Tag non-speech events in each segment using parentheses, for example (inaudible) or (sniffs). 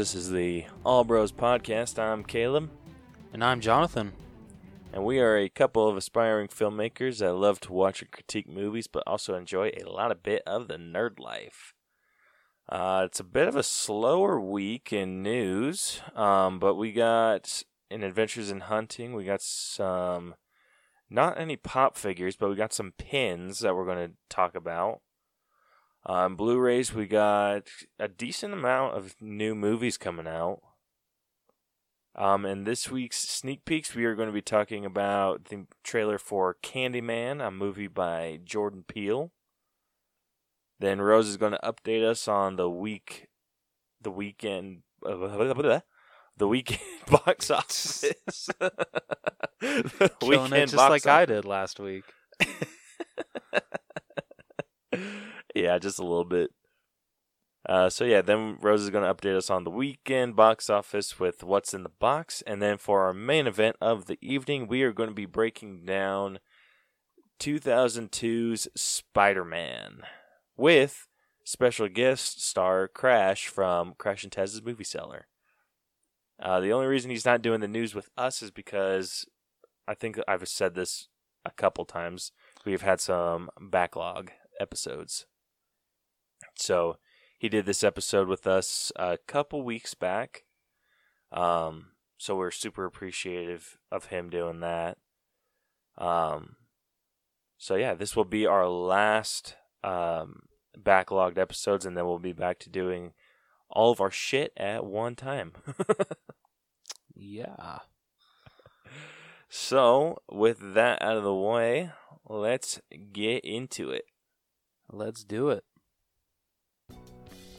This is the All Bros podcast. I'm Caleb, And I'm Jonathan. and we are a couple of aspiring filmmakers that love to watch and critique movies, but also enjoy a lot of bit of the nerd life. Uh, it's a bit of a slower week in news, um, but we got in Adventures in Hunting, we got some, not any pop figures, but we got some pins that we're going to talk about. On Blu-rays, we got a decent amount of new movies coming out. Um, and this week's sneak peeks, we are going to be talking about the trailer for Candyman, a movie by Jordan Peele. Then Rose is going to update us on the week, the weekend, (laughs) the weekend (laughs) box office. (laughs) the Killing it just like I did last week. Yeah, just a little bit. Uh, so yeah, then Rose is going to update us on the weekend box office with what's in the box, and then for our main event of the evening, we are going to be breaking down 2002's Spider-Man with special guest star Crash from Crash and Taz's Movie Cellar. Uh, the only reason he's not doing the news with us is because I think I've said this a couple times. We've had some backlog episodes. So he did this episode with us a couple weeks back. Um, so we're super appreciative of him doing that. Um, so yeah, this will be our last um, backlogged episodes, and then we'll be back to doing all of our shit at one time. (laughs) Yeah. so with that out of the way, let's get into it. Let's do it.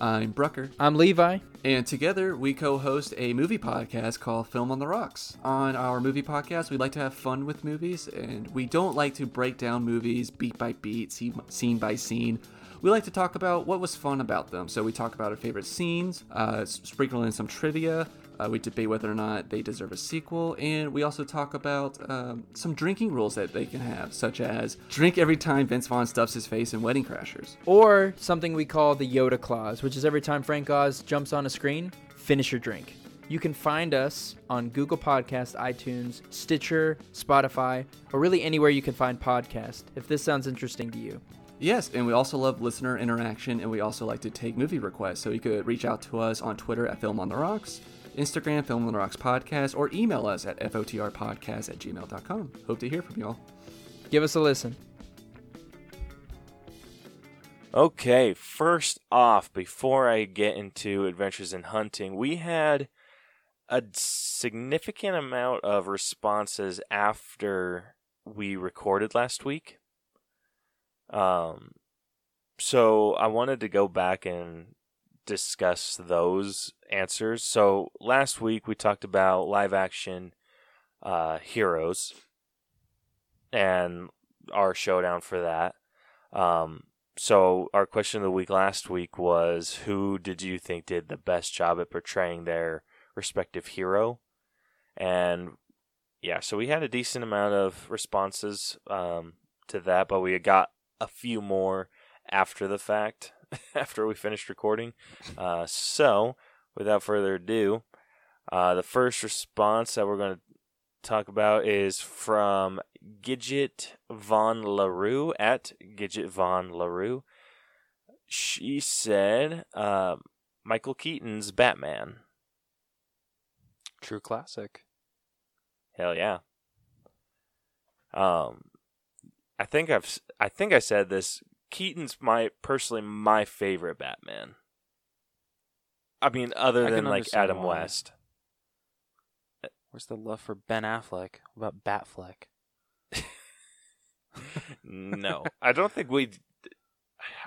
I'm Brucker, I'm Levi. and together we co host a movie podcast called Film on the Rocks. On our movie podcast, we like to have fun with movies, and we don't like to break down movies beat by beat, scene scene by scene. We like to talk about what was fun about them. So we talk about our favorite scenes, uh, sprinkle in some trivia. Uh, we debate whether or not they deserve a sequel, and we also talk about um, some drinking rules that they can have, such as drink every time Vince Vaughn stuffs his face in Wedding Crashers. Or something we call the Yoda clause, which is every time Frank Oz jumps on a screen, finish your drink. You can find us on Google Podcast, iTunes, Stitcher, Spotify, or really anywhere you can find podcasts if this sounds interesting to you. Yes, and we also love listener interaction, and we also like to take movie requests. So you could reach out to us on Twitter at Film on the Rocks, Instagram, Film on the Rocks Podcast, or email us at fotrpodcast at gmail.com. Hope to hear from y'all. Give us a listen. Okay, first off, before I get into Adventures in Hunting, we had a significant amount of responses after we recorded last week. Um, so I wanted to go back and discuss those answers. So last week we talked about live action uh, heroes and our showdown for that. Um, so our question of the week last week was who did you think did the best job at portraying their respective hero? And yeah, so we had a decent amount of responses um, to that, but we got a few more after the fact, (laughs) after we finished recording. Uh, so without further ado, uh, the first response that we're going to talk about is from Gidget Von LaRue at Gidget Von LaRue. She said uh, Michael Keaton's Batman. True classic. Hell yeah. Um, I think I've I think I said this. Keaton's my personally my favorite Batman. I mean, other I than like Adam why. West. Where's the love for Ben Affleck? What about Batfleck? (laughs) no, I don't think we.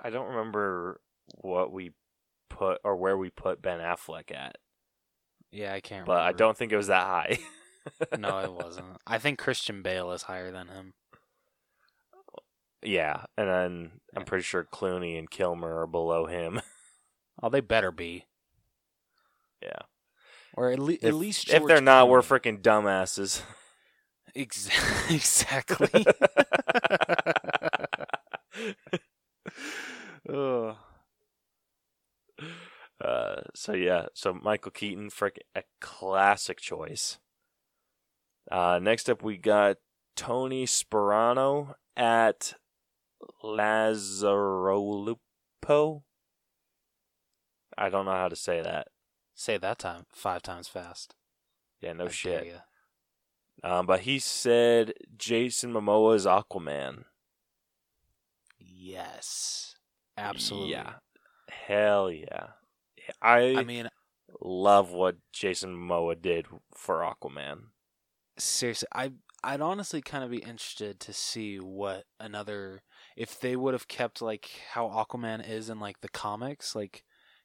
I don't remember what we put or where we put Ben Affleck at, Yeah, I can't but I don't think it was that high. no, it (laughs) wasn't. I think Christian Bale is higher than him. Yeah, and then I'm pretty sure Clooney and Kilmer are below him. (laughs) Oh, they better be. yeah, Or at, le- if, at least if they're George not, we're freaking dumbasses. (laughs) Ex- (laughs) exactly. Uh, so yeah, so Michael Keaton, frick, a classic choice. Uh, next up, we got Tony Sperano at Lazzarolupo. I don't know how to say that. Say that time five times fast. Yeah, no I shit. Um, but he said Jason Momoa is Aquaman. Yes. Absolutely. Yeah. Hell yeah. I, I mean, love what Jason Momoa did for Aquaman. seriously, I I'd honestly kind of be interested to see what another if they would have kept like how Aquaman is in like the comics, like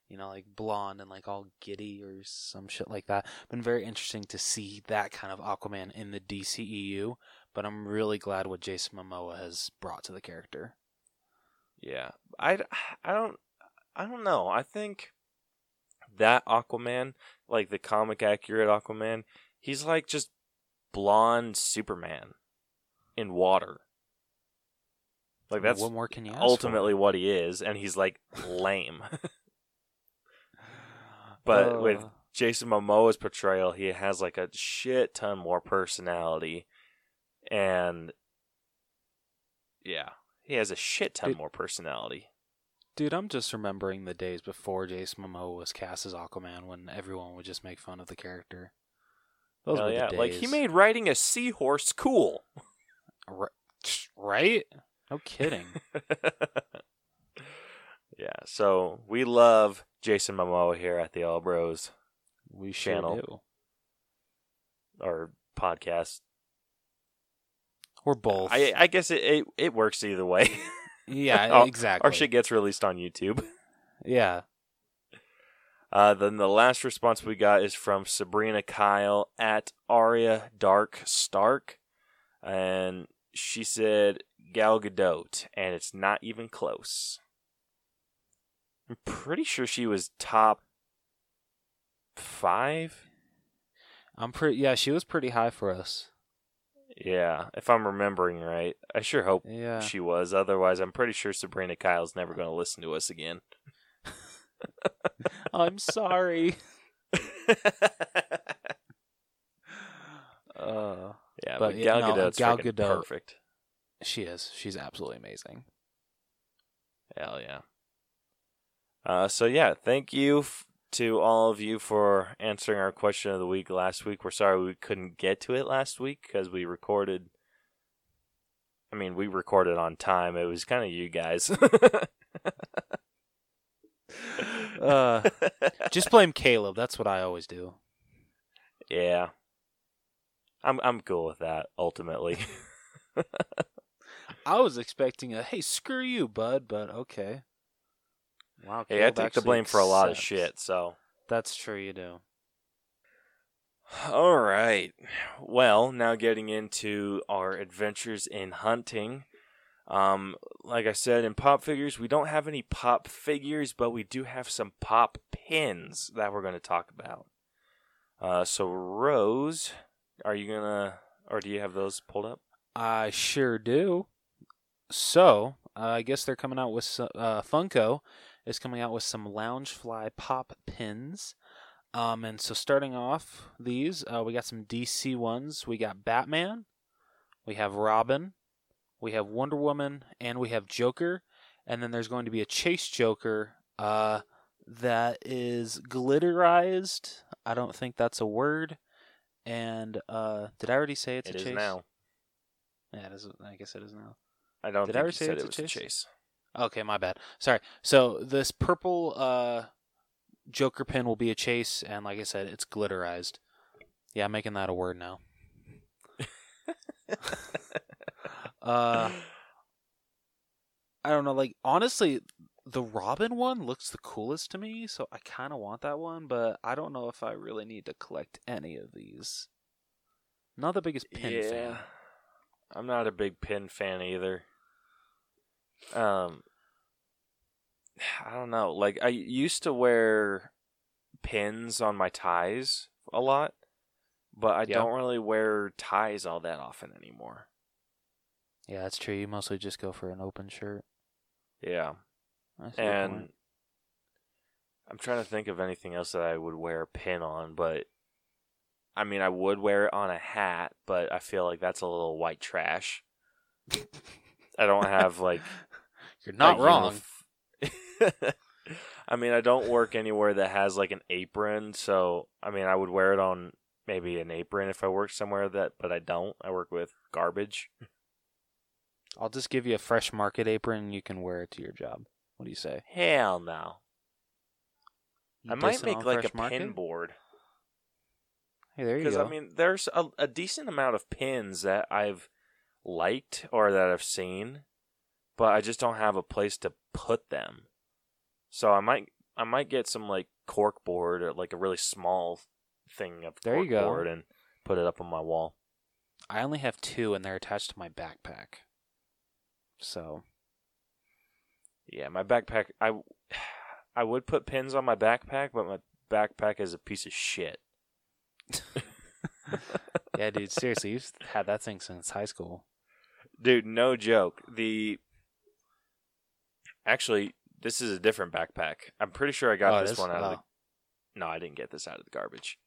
you know, like blonde and like all giddy or some shit like that. Been very interesting to see that kind of Aquaman in the DCEU, but I'm really glad what Jason Momoa has brought to the character. Yeah. I, I don't I don't know. I think that Aquaman, like the comic accurate Aquaman, he's like just blonde Superman in water. Like that's what more can you ultimately what he is and he's like lame. (laughs) (sighs) but with Uh, Jason Momoa's portrayal, he has like a shit ton more personality, and yeah, he has a shit ton Dude. more personality. Dude, I'm just remembering the days before Jason Momoa was cast as Aquaman when everyone would just make fun of the character. Those Hell were yeah, like he made riding a seahorse cool. Ri- (sniffs) right? No kidding. (laughs) yeah, so we love Jason Momoa here at the All Bros We sure Channel. do. or podcast. We're both. I I guess it it, it works either way. (laughs) yeah, exactly. Our shit gets released on YouTube. Yeah. Uh, then the last response we got is from Sabrina Kyle at Arya Dark Stark, and she said Gal Gadot, and it's not even close. I'm pretty sure she was top five. I'm pretty. Yeah, she was pretty high for us. Yeah, if I'm remembering right. I sure hope Yeah. she was. Otherwise, I'm pretty sure Sabrina Kyle's never going to listen to us again. (laughs) I'm sorry. (laughs) Uh, yeah, But but, yeah, Gal no, Gadot's Gal Gadot- perfect. She is. She's absolutely amazing. Hell yeah. Uh, so yeah, thank you f- to all of you for answering our question of the week last week. We're sorry we couldn't get to it last week because we recorded. I mean, we recorded on time. It was kind of you guys. (laughs) Uh, just blame Caleb. That's what I always do. yeah, I'm I'm cool with that. Ultimately, (laughs) I was expecting a hey, screw you, bud, but okay. Wow. hey, I Caleb take the actually blame for a lot of shit. So. That's true. You do. (sighs) All right. Well, now getting into our adventures in hunting. Um, like I said, in pop figures, we don't have any pop figures, but we do have some pop pins that we're going to talk about. Uh, so Rose, are you gonna, or do you have those pulled up? I sure do. So, uh, I guess they're coming out with some, uh, Funko is coming out with some Loungefly pop pins. Um, and so starting off these, uh, we got some DC ones. We got Batman, we have Robin, we have Wonder Woman, and we have Joker. And then there's going to be a Chase Joker uh, that is glitterized. I don't think that's a word. And uh, did I already say it's It a is Chase? now. Yeah, it is. I guess it is now. I don't Did I think ever say it's it a was a chase? chase. Okay, my bad. Sorry. So this purple uh, Joker pin will be a chase, and like I said, it's glitterized. Yeah, I'm making that a word now. (laughs) uh, I don't know. Like honestly, the Robin one looks the coolest to me, so I kind of want that one. But I don't know if I really need to collect any of these. Not the biggest pin yeah, fan. I'm not a big pin fan either. Um, I don't know. Like I used to wear pins on my ties a lot, but I Yeah. don't really wear ties all that often anymore. Yeah, that's true. You mostly just go for an open shirt. Yeah, your and. I'm trying to think of anything else that I would wear a pin on, but I mean, I would wear it on a hat, but I feel like that's a little white trash. (laughs) I don't have like You're not wrong. unif- (laughs) I mean, I don't work anywhere that has like an apron, so I mean, I would wear it on maybe an apron if I work somewhere that, but I don't. I work with garbage. I'll just give you a fresh market apron and you can wear it to your job. What do you say? Hell no. You I might make like a Market? pin board. Hey, there you Because. I mean, there's a, a decent amount of pins that I've liked or that I've seen, but I just don't have a place to put them. So I might I might get some like cork board or like a really small thing of There cork go. board and put it up on my wall. I only have two, and they're attached to my backpack. So Yeah, my backpack I (sighs) I would put pins on my backpack, but my backpack is a piece of shit. Yeah, dude. Seriously, you've had that thing since high school. Dude, no joke. The Actually, this is a different backpack. I'm pretty sure I got Oh, this this- one out of the. No, I didn't get this out of the garbage.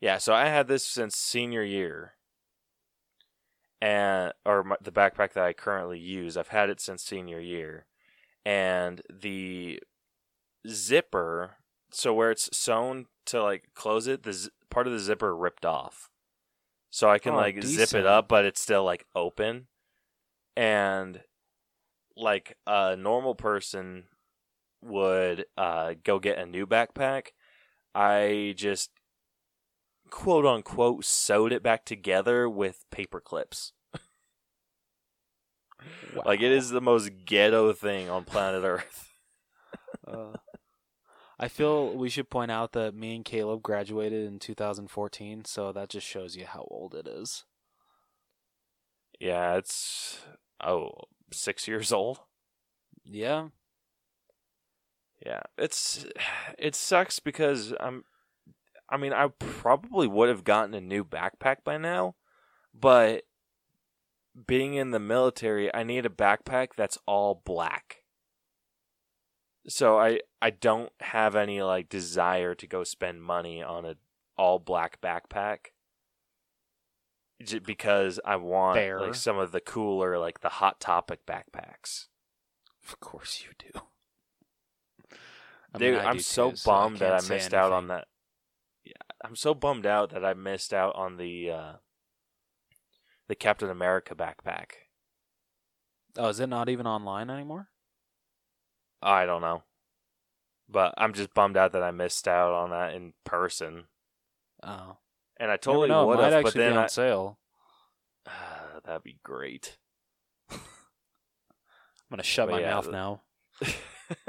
Yeah, so I had this since senior year. And or my, the backpack that I currently use, I've had it since senior year. And the zipper, so where it's sewn to like close it, the part of the zipper ripped off. So I can Oh, like zip it up, but it's still like open. And like a normal person would uh, go get a new backpack, I just quote unquote sewed it back together with paper clips. (laughs) Like it is the most ghetto thing on planet Earth. (laughs) Uh, I feel we should point out that me and Caleb graduated in 2014, so that just shows you how old it is. Yeah, it's oh six years old. Yeah, Yeah, it's it sucks because I'm. I mean, I probably would have gotten a new backpack by now, but being in the military, I need a backpack that's all black. So I I don't have any like desire to go spend money on a all black backpack. Because I want Fair. like some of the cooler like the hot topic backpacks. of course you do. I Dude, mean, I I'm do so too, so bummed that I missed out on that. Yeah, I'm so bummed out that I missed out on the uh, the Captain America backpack. Oh, is it not even online anymore? I don't know, but I'm just bummed out that I missed out on that in person. Oh, And I totally would have, but then be on I, sale. (sighs) that'd be great. (laughs) I'm gonna shut But my yeah, mouth the- now. (laughs)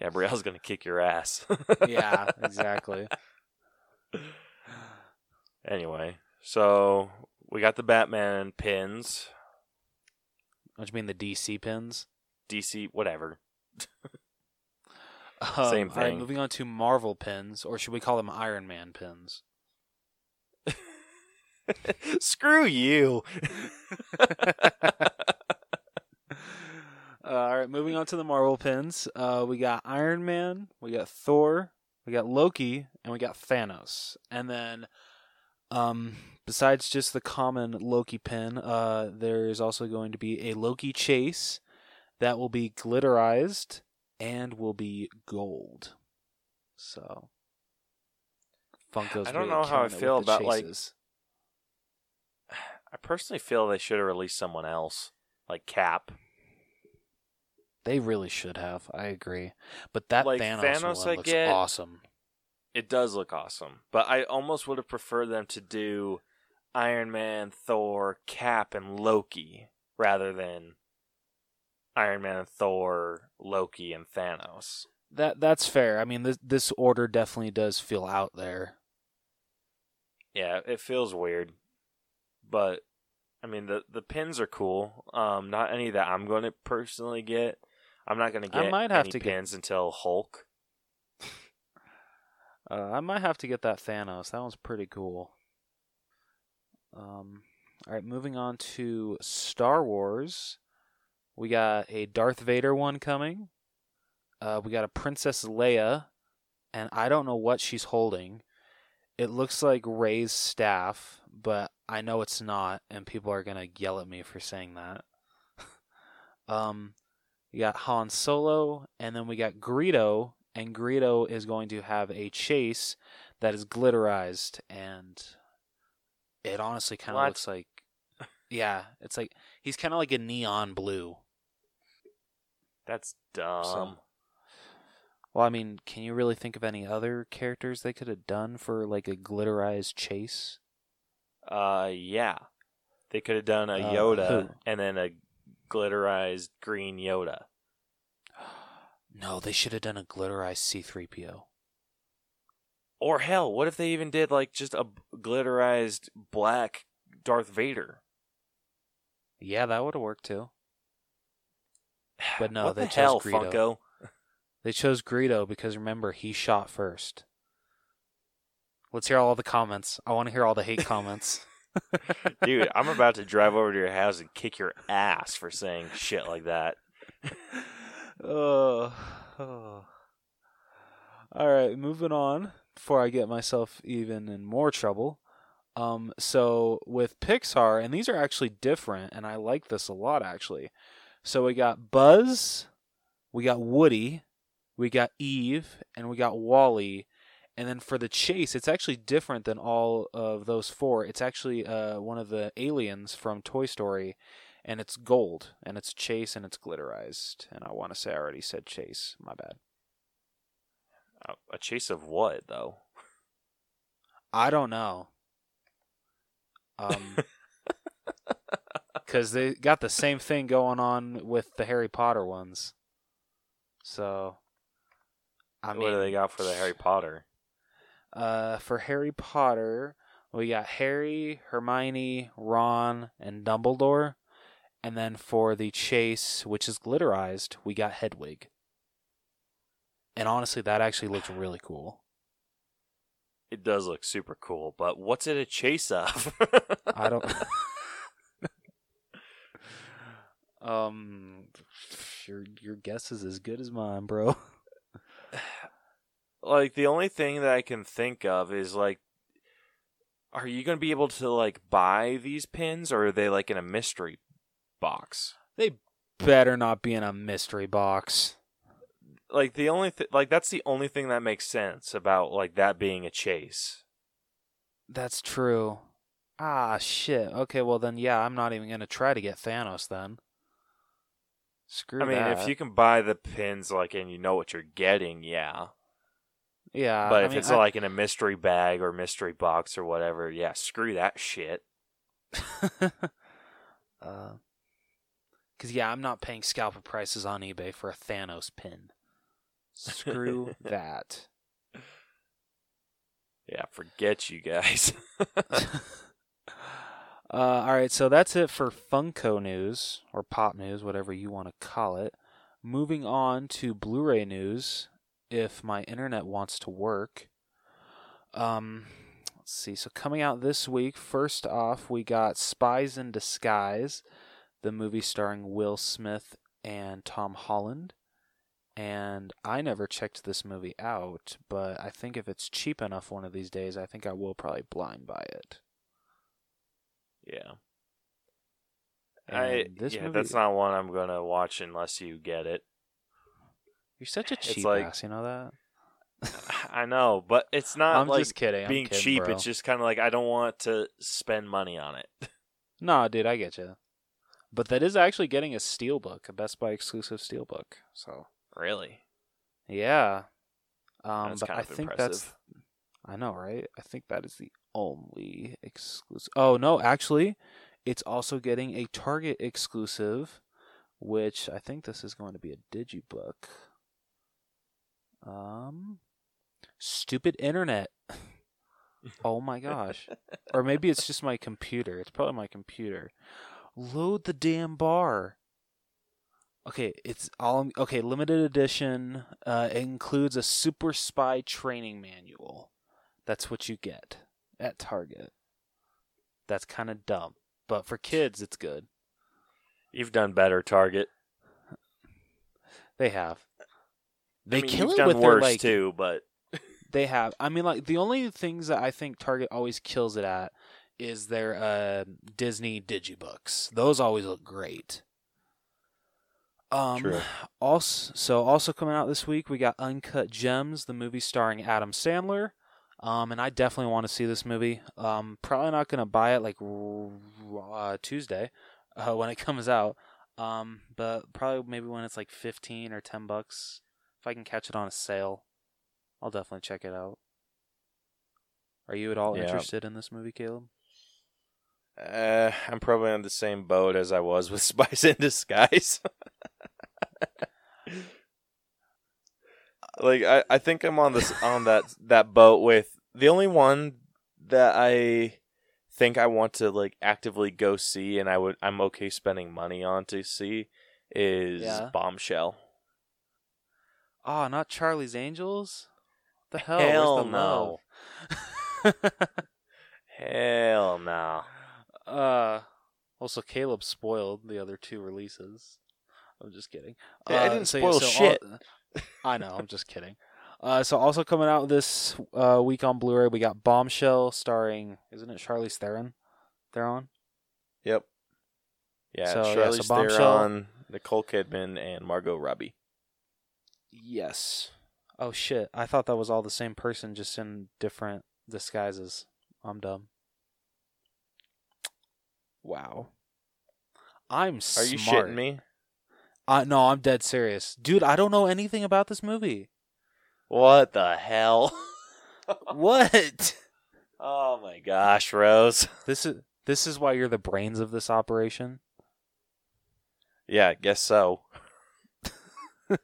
yeah, Brielle's gonna kick your ass. (laughs) yeah, exactly. (sighs) Anyway, so we got the Batman pins, What do you mean the DC pins? DC, whatever. Um, Same all right, thing. moving on to Marvel pins, or should we call them Iron Man pins? (laughs) Screw you. (laughs) Uh, all right, moving on to the Marvel pins. Uh, we got Iron Man, we got Thor, we got Loki, and we got Thanos. And then, um, besides just the common Loki pin, uh, there is also going to be a Loki chase that will be glitterized and will be gold. So, Funko's I don't really know how I killing it with feel about, like. (sighs) I personally feel they should have released someone else, like Cap. They really should have. I agree. But that Like, Thanos, Thanos, one I looks get- awesome. It does look awesome, but I almost would have preferred them to do Iron Man, Thor, Cap, and Loki rather than Iron Man, Thor, Loki, and Thanos. That that's fair. I mean, this this order definitely does feel out there. Yeah, it feels weird, but I mean the the pins are cool. Um, not any that I'm going to personally get. I'm not going to get. I might have any to get- pins until Hulk. (laughs) Uh, I might have to get that Thanos. That one's pretty cool. Um, all right, moving on to Star Wars. We got a Darth Vader one coming. uh, we got a Princess Leia, and I don't know what she's holding. It looks like Rey's staff, but I know it's not, and people are gonna yell at me for saying that. (laughs) um, we got Han Solo, and then we got Greedo, and Greedo is going to have a chase that is glitterized, and it honestly kind of looks like, yeah, it's like he's kind of like a neon blue. That's dumb. So- Well, I mean, can you really think of any other characters they could have done for like a glitterized chase? Uh, yeah. They could have done a Uh, Yoda who? and then a glitterized green Yoda. (gasps) No, they should have done a glitterized C3PO. Or hell, what if they even did like just a glitterized black Darth Vader? Yeah, that would have worked too. But no, what they the chose hell, Greedo. Funko? They chose Greedo because remember, he shot first. Let's hear all the comments. I want to hear all the hate comments. (laughs) Dude, I'm about to drive over to your house and kick your ass for saying shit like that. (laughs) oh, oh. All right, moving on before I get myself even in more trouble. Um, so with Pixar, and these are actually different, and I like this a lot actually. So we got Buzz, we got Woody, we got Eve, and we got WALL-E. And then for the chase, it's actually different than all of those four. It's actually uh, one of the aliens from Toy Story, and it's gold, and it's chase, and it's glitterized. And I want to say I already said chase. My bad. Uh, a chase of what though? I don't know. Um, (laughs) because they got the same thing going on with the Harry Potter ones. So, I mean, what do they got for the Harry Potter? Uh, for Harry Potter, we got Harry, Hermione, Ron, and Dumbledore. And then for the chase, which is glitterized, we got Hedwig. And honestly, that actually looks really cool. It does look super cool, but what's it a chase of? I don't. (laughs) um, your your guess is as good as mine, bro. (sighs) like the only thing that I can think of is like are you going to be able to like buy these pins or are they like in a mystery box? They better not be in a mystery box. Like the only th- like that's the only thing that makes sense about like that being a chase. That's true. Ah, shit. Okay, well then, yeah, I'm not even gonna try to get Thanos then. Screw I mean, that. if you can buy the pins like and you know what you're getting, yeah. yeah, But I if mean, it's I- like in a mystery bag or mystery box or whatever, yeah, screw that shit. (laughs) uh, cause yeah, I'm not paying scalper prices on eBay for a Thanos pin. Screw (laughs) that. Yeah, forget you guys. (laughs) Uh, all right, so that's it for Funko news or pop news, whatever you want to call it. Moving on to Blu-ray news, if my internet wants to work. Um, let's see. So coming out this week, first off, we got Spies in Disguise, the movie starring Will Smith and Tom Holland. And I never checked this movie out, but I think if it's cheap enough one of these days, I think I will probably blind buy it. Yeah. I And this yeah, movie- that's not one I'm going to watch unless you get it. You're such a cheap like- ass, you know that? (laughs) I know, but it's (laughs) not I'm like just kidding. I'm being kidding, cheap. bro. It's just kind of like I don't want to spend money on it. (laughs) No, dude, I get you. But that is actually getting a steelbook, a Best Buy exclusive steelbook. So really? yeah, um, That's but kind I think impressive. that's I know, right? I think that is the only exclusive. Oh no, actually, it's also getting a Target exclusive, which I think this is going to be a digibook. Um, stupid internet. (laughs) oh my gosh. or maybe it's just my computer. It's probably my computer. Load the damn bar. Okay, it's all okay. Limited edition uh, it includes a super spy training manual. That's what you get at Target. That's kind of dumb, but for kids, it's good. You've done better, Target. They have. They I mean, kill it done with their worse like too, but (laughs) They have. I mean, like the only things that I think Target always kills it at is their uh, Disney digibooks. Those always look great. Um, True. Also, so also coming out this week, we got Uncut Gems, the movie starring Adam Sandler. Um, and I definitely want to see this movie. Um, probably not gonna buy it like uh, Tuesday uh, (laughs) when it comes out. Um, but probably maybe when it's like fifteen or ten bucks, if I can catch it on a sale. I'll definitely check it out. Are you at all Yeah. interested in this movie, Caleb? uh, I'm probably on the same boat as I was with (laughs) Spies in Disguise. (laughs) like I, I think I'm on this on that that boat with the only one that I think I want to like actively go see and I would I'm okay spending money on to see is Yeah. Bombshell. Ah, not Charlie's Angels. What the hell? Hell the no. Hell no. (laughs) uh, also Caleb spoiled the other two releases. I'm just kidding. Yeah, I Uh, didn't so spoil all- shit. (laughs) I know. I'm just kidding. Uh, so also coming out this uh, week on Blu-ray, we got Bombshell, starring isn't it Charlize Theron? Theron. Yep. Yeah, So, yeah, so Charlize Bombshell- Theron, Nicole Kidman, and Margot Robbie. Yes. Oh shit! I thought that was all the same person, just in different disguises. I'm dumb. Wow. I'm Are smart. you shitting me? Uh, no, I'm dead serious, dude. I don't know anything about this movie. What the hell? (laughs) (laughs) what? oh my gosh, Rose. This is this is why you're the brains of this operation. Yeah, I guess so. (laughs)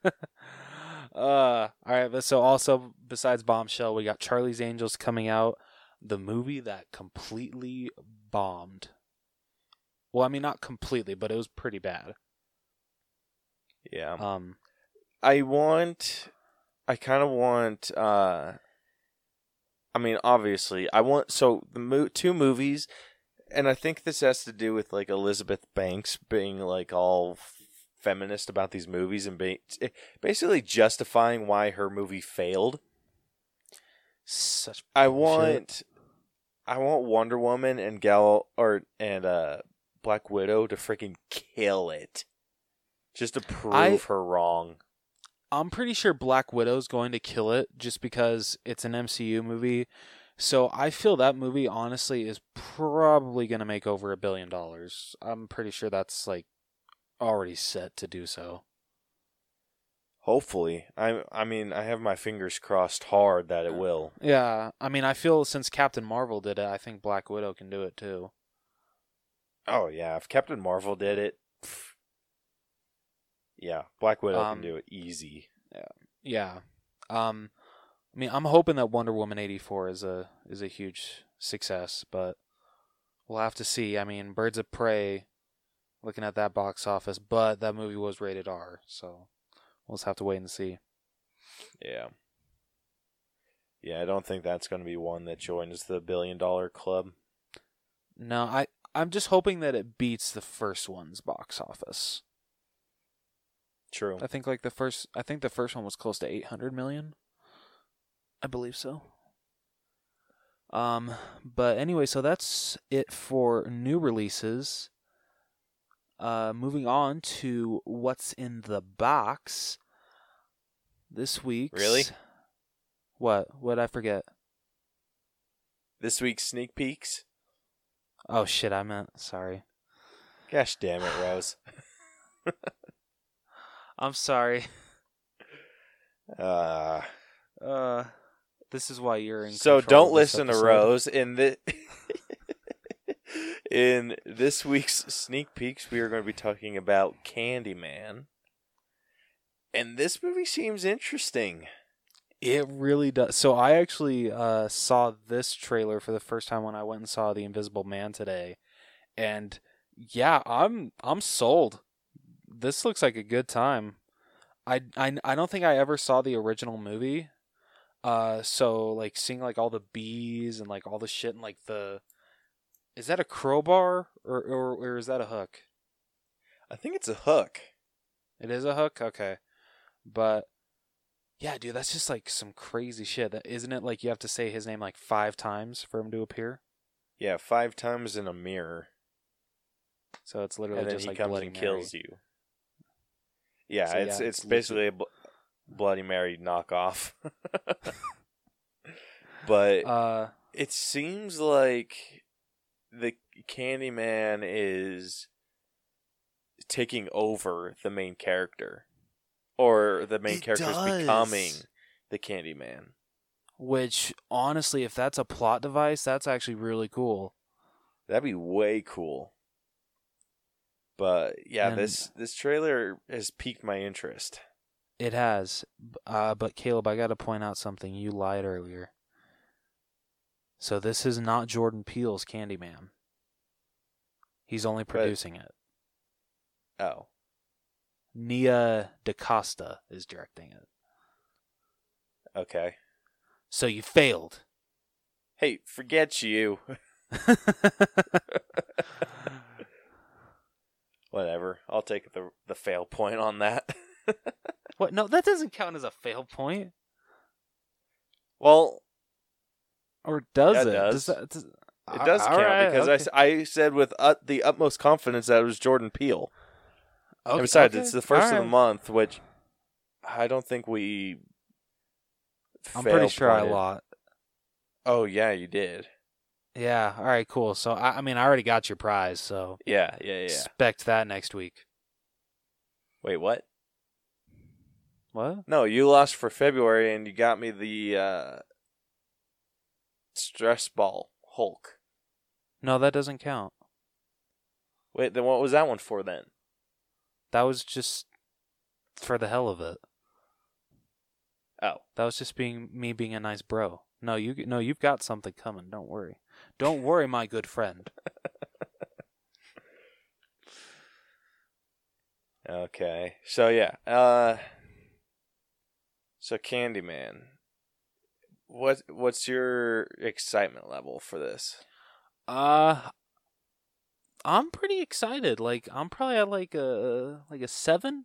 Uh, all right, but so also besides Bombshell, we got Charlie's Angels coming out, the movie that completely bombed. Well, I mean not completely, but it was pretty bad. Yeah. Um, I want I kind of want uh I mean obviously I want so the mo- two movies and I think this has to do with like Elizabeth Banks being like all feminist about these movies and ba- basically justifying why her movie failed. such I want I want Wonder Woman and Gal or and uh Black Widow to freaking kill it. Just to prove I- her wrong. I'm pretty sure Black Widow's going to kill it just because it's an MCU movie. So I feel that movie honestly is probably going to make over a billion dollars. I'm pretty sure that's like already set to do so. Hopefully. I I mean, I have my fingers crossed hard that it will. Yeah, I mean, I feel since Captain Marvel did it, I think Black Widow can do it too. Oh yeah, if Captain Marvel did it, pff. Yeah, Black Widow Um, can do it easy. Yeah. Um I mean, I'm hoping that Wonder Woman 84 is a is a huge success, but we'll have to see. I mean, Birds of Prey looking at that box office, but that movie was rated R, so we'll just have to wait and see. Yeah. Yeah, I don't think that's going to be one that joins the billion dollar club. No, I I'm just hoping that it beats the first one's box office. True. I think like the first I think the first one was close to 800 million. I believe so. Um but anyway, so that's it for new releases. Uh moving on to what's in the box. This week. Really? What? What I forget? This week's sneak peeks. Oh shit, I meant sorry. Gosh damn it, Rose. (laughs) I'm sorry. Uh, Uh this is why you're in so don't listen to. Rose in the (laughs) in this week's sneak peeks. We are going to be talking about Candyman, and this movie seems interesting. It really does. So I actually uh, saw this trailer for the first time when I went and saw The Invisible Man today, and yeah, I'm I'm sold. This looks like a good time. I I, I don't think I ever saw the original movie. Uh, so like seeing like all the bees and like all the shit and like the, is that a crowbar or or, or is that a hook? I think it's a hook. It is a hook. Okay, but Yeah, dude, that's just like some crazy shit. That isn't it like you have to say his name like five times for him to appear? Yeah, five times in a mirror, So it's literally and then just he like comes Bloody and Mary. kills you. Yeah, So, it's yeah, it's it's basically a bl- Bloody Mary knockoff. (laughs) but Uh, it seems like the Candyman is taking over the main character, or the main character is becoming the Candyman. which honestly, if that's a plot device, that's actually really cool. That'd be way cool. But yeah, And- this this trailer has piqued my interest. It has. Uh, but Caleb, I got to point out something. You lied earlier. So this is not Jordan Peele's Candyman. He's only producing it. Oh, Nia DaCosta is directing it. okay. So you failed. Hey, forget you. (laughs) (laughs) (laughs) Whatever. I'll take the the fail point on that. (laughs) what? No, that doesn't count as a fail point. well, Or does it it? does. that, does it does All count right, because I okay. s I said with ut- the utmost confidence that it was Jordan Peele. Okay, and besides, okay, it's the first of the alright. month, which I don't think we. I'm pretty sure I lost. Oh yeah, you did. Yeah. All right. Cool. So I, I mean, I already got your prize. So Yeah, yeah, yeah. expect that next week. Wait, what? What? No, you lost for February, and you got me the uh, stress ball Hulk. No, that doesn't count. Wait, then what was that one for then? That was just for the hell of it. Oh, That was just being me being a nice bro. No, you no, you've got something coming. Don't worry. Don't worry, my good friend. okay. So yeah, uh, so Candyman. What what's your excitement level for this? Uh I'm pretty excited. Like I'm probably at like a like a seven,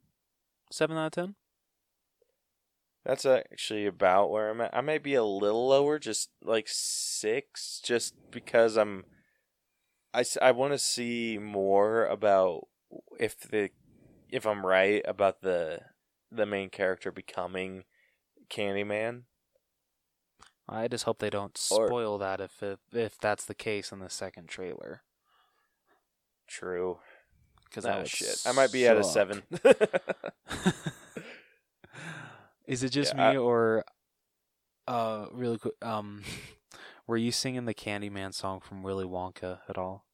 seven out of ten. That's actually about where I'm at. I may be a little lower, just like six, just because I'm. I, I want to see more about if the if I'm right about the the main character becoming Candyman. I just hope they don't Or- spoil that if if, if that's the case in the second trailer. True. Because Ah, shit. I might be at a seven. (laughs) (laughs) Is it just Yeah, me or uh really quick um (laughs) were you singing the Candyman song from Willy Wonka at all?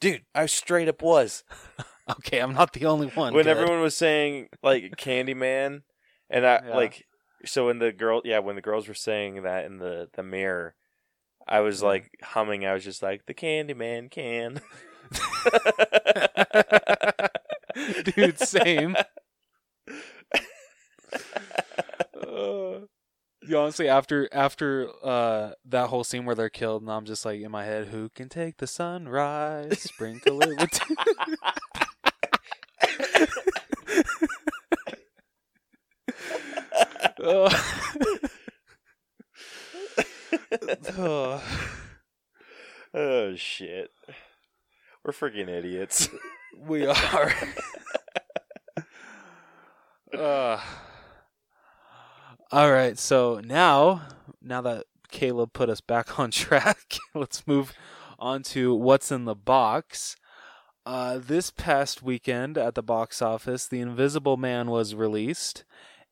Dude, I straight up was. (laughs) Okay, I'm not the only one. when good. everyone was saying like (laughs) Candyman, and I Yeah. like so when the girl yeah when the girls were saying that in the the mirror, I was Yeah. like humming. I was just like the Candyman can. Dude, same. Uh, (sighs) honestly, after after uh that whole scene where they're killed, and I'm just like in my head, who can take the sunrise, sprinkle it with. Oh. (laughs) oh shit, we're freaking idiots. (laughs) we are. (laughs) uh, all right, so now now that Caleb put us back (laughs) on track, let's move on to what's in the box. Uh, this past weekend at the box office, The Invisible Man was released,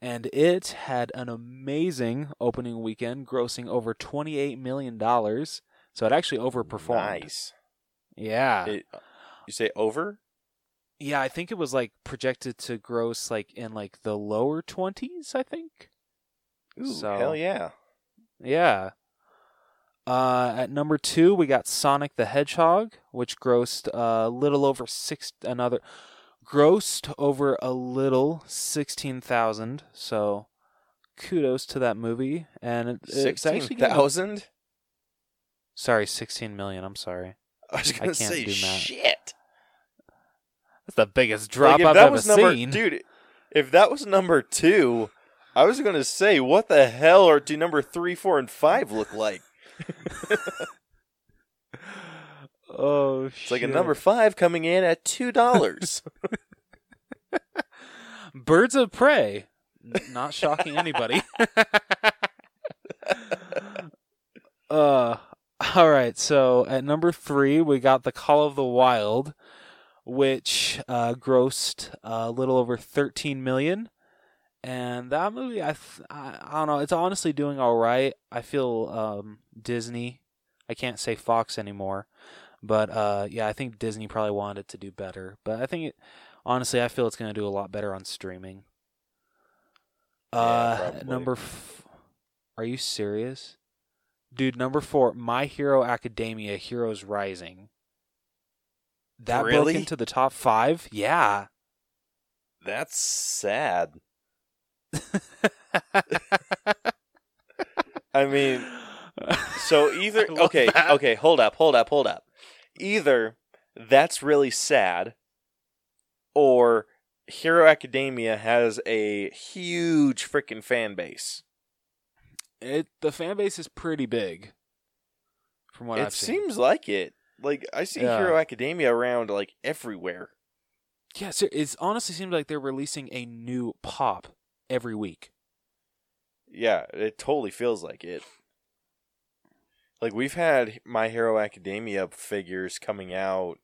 and it had an amazing opening weekend, grossing over $28 million. So it actually overperformed. Nice. Yeah. It- you say over? Yeah, I think it was like projected to gross like in like the lower 20s, I think. Ooh, So- hell yeah. Yeah. Uh, at number two, we got Sonic the Hedgehog, which grossed a little over six. Another grossed over a little sixteen thousand. So, kudos to that movie. And it, it's actually thousand. Sorry, sixteen million. I'm sorry. I was gonna can't say do math. shit. That's the biggest drop Like, I've that ever was number, seen. dude. If that was number two, I was going to say, what the hell are do number three, four, and five look like? (laughs) Oh, It's like a number five coming in at two dollars. (laughs) Birds of Prey. N- Not shocking anybody. (laughs) uh, all right. So at number three, we got The Call of the Wild, which uh, grossed a little over 13 million. And that movie, I, th- I I don't know. It's honestly doing all right. I feel um, Disney. I can't say Fox anymore, but uh, yeah, I think Disney probably wanted it to do better. But I think it, honestly, I feel it's going to do a lot better on streaming. Uh, number. F- Are you serious, dude? Number four, My Hero Academia: Heroes Rising. That Really? broke into the top five. Yeah. That's sad. (laughs) I mean, so (laughs) either okay, that. okay, hold up, hold up, hold up. Either that's really sad, or Hero Academia has a huge freaking fan base. It the fan base is pretty big. From what it I've seen. seems like it. Like I see Yeah. Hero Academia around like everywhere. Yeah, so it honestly seems like they're releasing a new pop every week. Yeah, it totally feels like it. Like we've had My Hero Academia figures coming out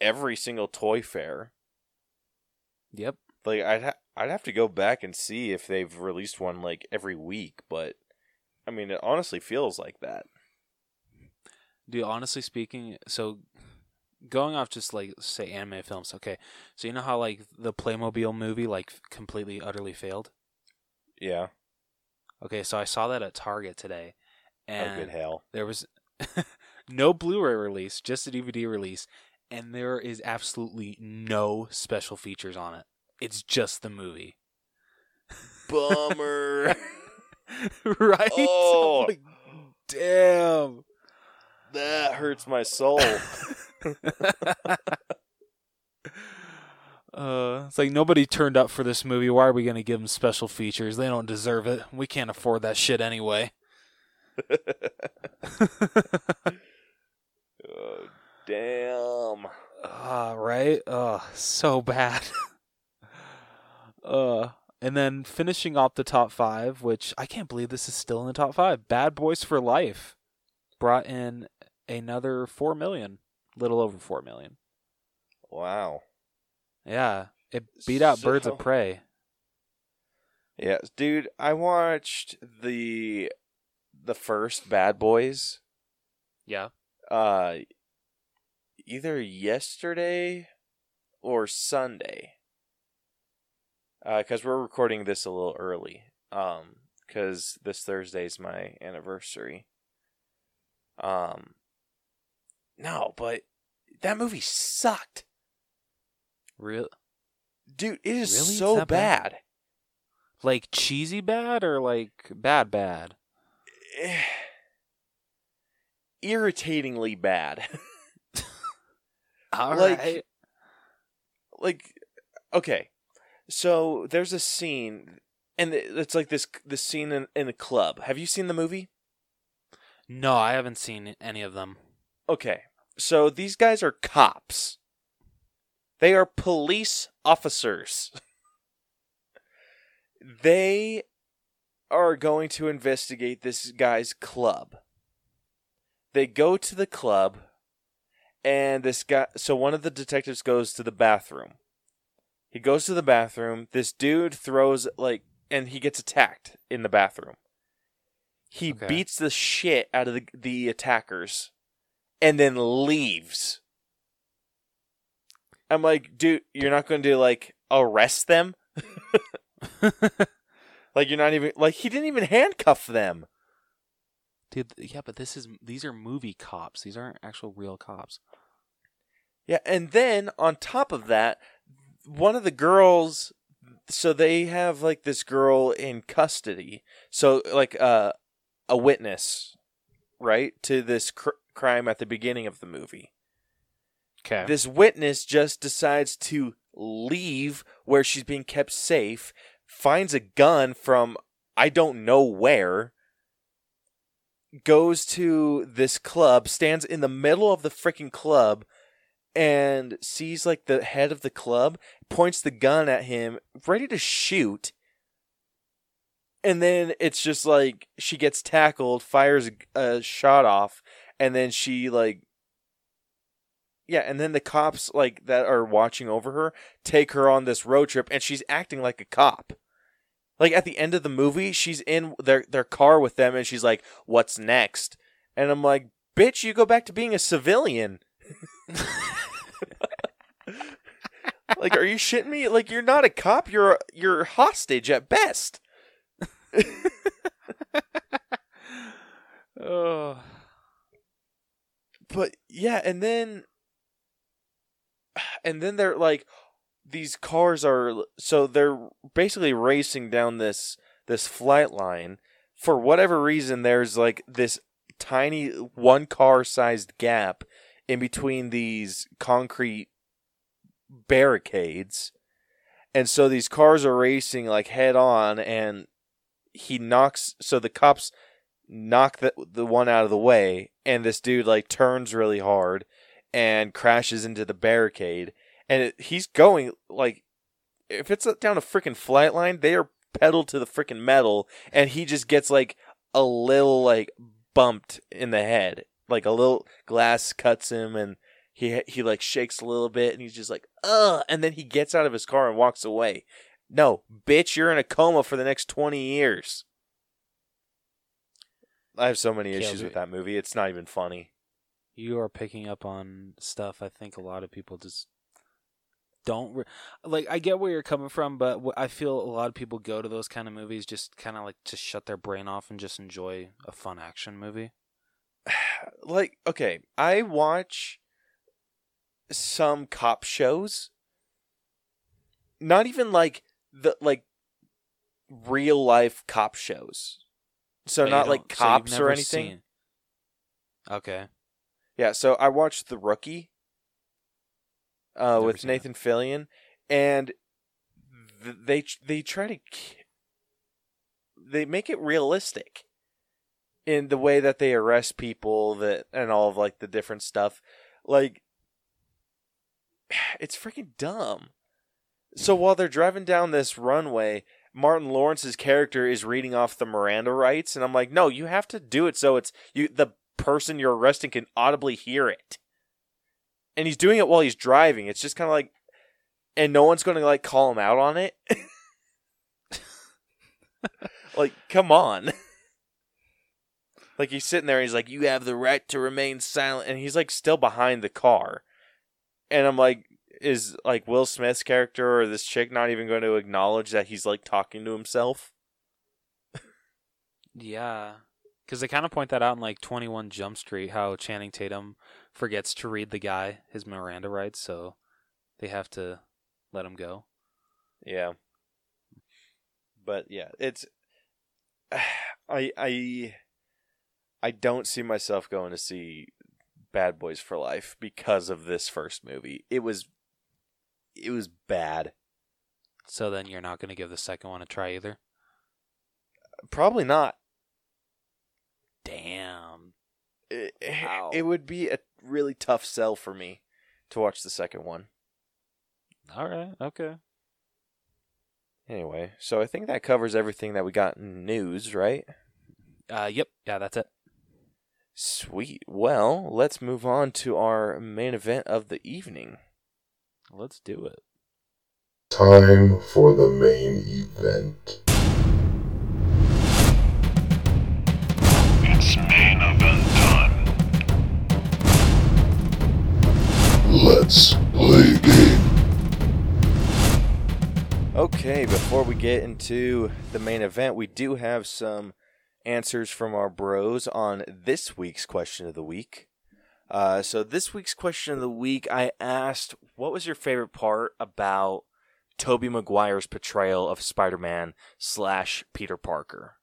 every single toy fair. Yep. Like I'd ha- I'd have to go back and see if they've released one like every week, but I mean it honestly feels like that. Dude, honestly speaking, so going off just like say anime films, okay. So you know how like the Playmobil movie like completely utterly failed? Yeah. Okay, so I saw that at Target today oh and good hell. there was (laughs) no Blu-ray release, just a DVD release, and there is absolutely no special features on it. It's just the movie. Bummer. (laughs) right? Oh. (laughs) Like, damn. that hurts my soul. (laughs) Uh, it's like nobody turned up for this movie. Why are we going to give them special features? They don't deserve it. We can't afford that shit anyway. (laughs) oh, damn. Ah, right? Uh, so bad. (laughs) uh, and then finishing off the top five, which I can't believe this is still in the top five. Bad Boys for Life brought in another four million, little over four million. Wow. Yeah, it beat out Birds of Prey. Yes, dude, I watched the the first Bad Boys Yeah. uh either yesterday or Sunday. Uh cuz we're recording this a little early. Um cuz this Thursday's my anniversary. Um No, but that movie sucked. Real Dude, it is Really? So bad? bad. like cheesy bad or like bad bad? (sighs) irritatingly bad. (laughs) All Like- right. like okay so there's a scene and it's like this this scene in, in a club have you seen the movie No, I haven't seen any of them. okay so these guys are cops. They are police officers. (laughs) They are going to investigate this guy's club. They go to the club and this guy so one of the detectives goes to the bathroom. He goes to the bathroom. This dude throws like and he gets attacked in the bathroom. He Okay. beats the shit out of the, the attackers and then leaves i'm like dude you're not going to like arrest them (laughs) like you're not even like he didn't even handcuff them Dude, yeah, but this is these are movie cops. These aren't actual real cops. Yeah, and then on top of that, one of the girls so they have like this girl in custody. So like uh, a witness, right, to this cr- crime at the beginning of the movie. Okay. This witness just decides to leave where she's being kept safe, finds a gun from I don't know where, goes to this club, stands in the middle of the freaking club, and sees like the head of the club, points the gun at him, ready to shoot. And then it's just like she gets tackled, fires a, a shot off, and then she like yeah, and then the cops like that are watching over her take her on this road trip and she's acting like a cop. Like at the end of the movie, she's in their their car with them and she's like, "What's next?" And I'm like, "Bitch, you go back to being a civilian." (laughs) like, are you shitting me? Like, you're not a cop. You're you're hostage at best. (laughs) Oh. But yeah, and then (sighs) and then they're like these cars are so they're basically racing down this this flight line. For whatever reason there's like this tiny one car sized gap in between these concrete barricades. And so these cars are racing like head on and he knocks so the cops knock the the one out of the way and this dude like turns really hard and crashes into the barricade and it, he's going like if it's down a freaking flight line they are pedaled to the freaking metal and he just gets like a little like bumped in the head. Like a little glass cuts him and he he like shakes a little bit and he's just like ugh and then he gets out of his car and walks away. No bitch you're in a coma for the next 20 years i have so many issues me. with that movie it's not even funny You are picking up on stuff I think a lot of people just don't re- like. I get where you're coming from, but I feel a lot of people go to those kind of movies just kind of like to shut their brain off and just enjoy a fun action movie. (sighs) like okay i watch some cop shows not even like the like real life cop shows so not like don't- so cops or anything? seen- Okay. yeah so i watched the rookie uh with nathan fillion and th- they they try to k- they make it realistic in the way that they arrest people that and all of like the different stuff. Like (sighs) it's freaking dumb. So while they're driving down this runway martin lawrence's character is reading off the miranda rights and i'm like no you have to do it so it's you the person you're arresting can audibly hear it. And he's doing it while he's driving. It's just kind of like and no one's going to like call him out on it. (laughs) Like come on. (laughs) Like he's sitting there he's like you have the right to remain silent and he's like still behind the car. And i'm like is like will smith's character or this chick not even going to acknowledge that he's like talking to himself Yeah, because they kind of point that out in like Twenty One Jump Street, how Channing Tatum forgets to read the guy his Miranda rights, so they have to let him go. Yeah. But yeah, it's (sighs) I I I don't see myself going to see Bad Boys for Life because of this first movie. It was it was bad. So then you're not going to give the second one a try either. Probably not. Damn. It, Wow. it would be a really tough sell for me to watch the second one. All right. Okay. Anyway, so I think that covers everything that we got in news, right? Uh. Yep. Yeah. That's it. Sweet. Well, let's move on to our main event of the evening. Let's do it. Time for the main event. It's main event time. Let's play a game. Okay, before we get into the main event, we do have some answers from our bros on this week's question of the week. Uh, so, this week's question of the week, I asked, what was your favorite part about Tobey Maguire's portrayal of Spider Man slash Peter Parker?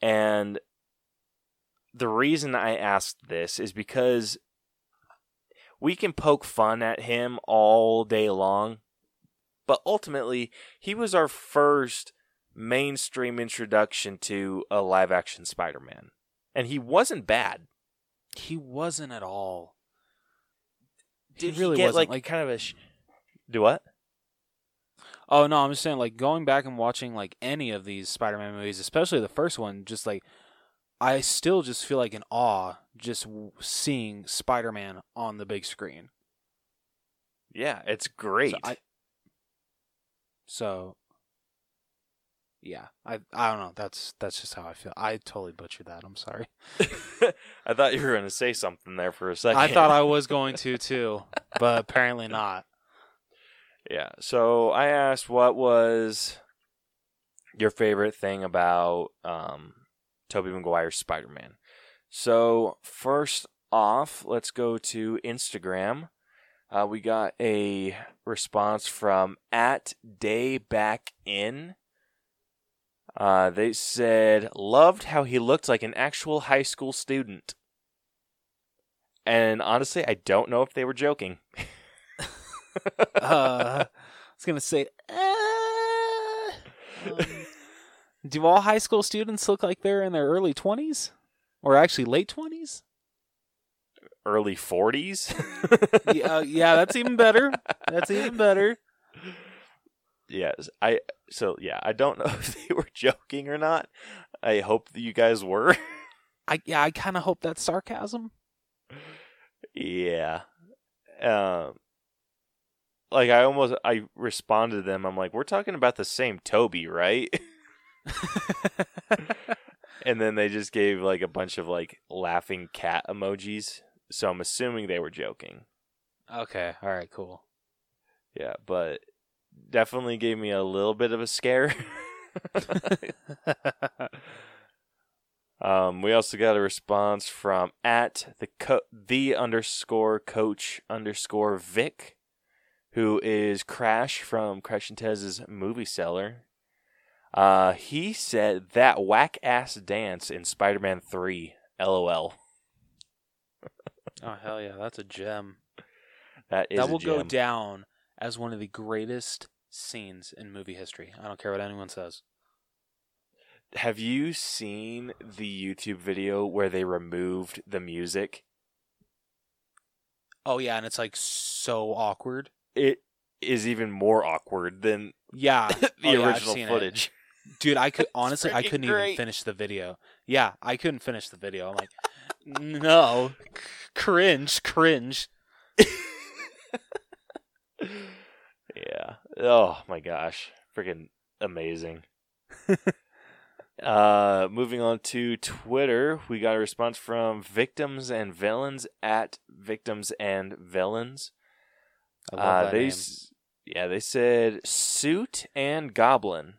And the reason I asked this is because we can poke fun at him all day long, but ultimately he was our first mainstream introduction to a live action Spider-Man. And he wasn't bad. He wasn't at all. He Did really he get wasn't like, like kind of a sh- Do what? Oh no, I'm just saying like going back and watching like any of these Spider-Man movies, especially the first one, just like I still just feel like in awe just w- seeing Spider-Man on the big screen. Yeah, it's great. So I So yeah, I I don't know. That's that's just how I feel. I totally butchered that. I'm sorry. (laughs) I thought you were going to say something there for a second. I thought I (laughs) was going to too, but apparently not. Yeah. So I asked what was your favorite thing about um Tobey Maguire's Spider-Man. So first off, let's go to Instagram. Uh, we got a response from at day back in. Uh, they said loved how he looked like an actual high school student. And honestly, I don't know if they were joking. (laughs) Uh, I was gonna say, uh, um, do all high school students look like they're in their early twenties, or actually late twenties? Early 40s? (laughs) yeah, uh, yeah, that's even better. That's even better. Yes, I so yeah, I don't (laughs) know if they were joking or not. I hope that you guys were. (laughs) I yeah, I kind of hope that's sarcasm. yeah. Um like I almost I responded to them. I'm like, "We're talking about the same Toby, right?" (laughs) and then they just gave like a bunch of like laughing cat emojis. So I'm assuming they were joking. okay, all right, cool. Yeah, but definitely gave me a little bit of a scare. (laughs) Um, we also got a response from at the co- the underscore coach underscore Vic, who is Crash from Crash and Taz's Movie Cellar. Uh, he said that whack ass dance in Spider Man Three. LOL. oh hell yeah, that's a gem. That is that will go down as one of the greatest scenes in movie history. I don't care what anyone says. Have you seen the YouTube video where they removed the music? Oh yeah, and it's like so awkward. It is even more awkward than Yeah, (laughs) the Oh, yeah, original it. footage. dude. I could (laughs) honestly, I couldn't great. even finish the video. Yeah, I couldn't finish the video. I'm like, (laughs) no, cringe, cringe. Yeah. Oh my gosh. Freaking amazing. (laughs) uh moving on to Twitter, we got a response from victims and villains at victims and villains. I love Uh that they name. yeah, they said suit and goblin.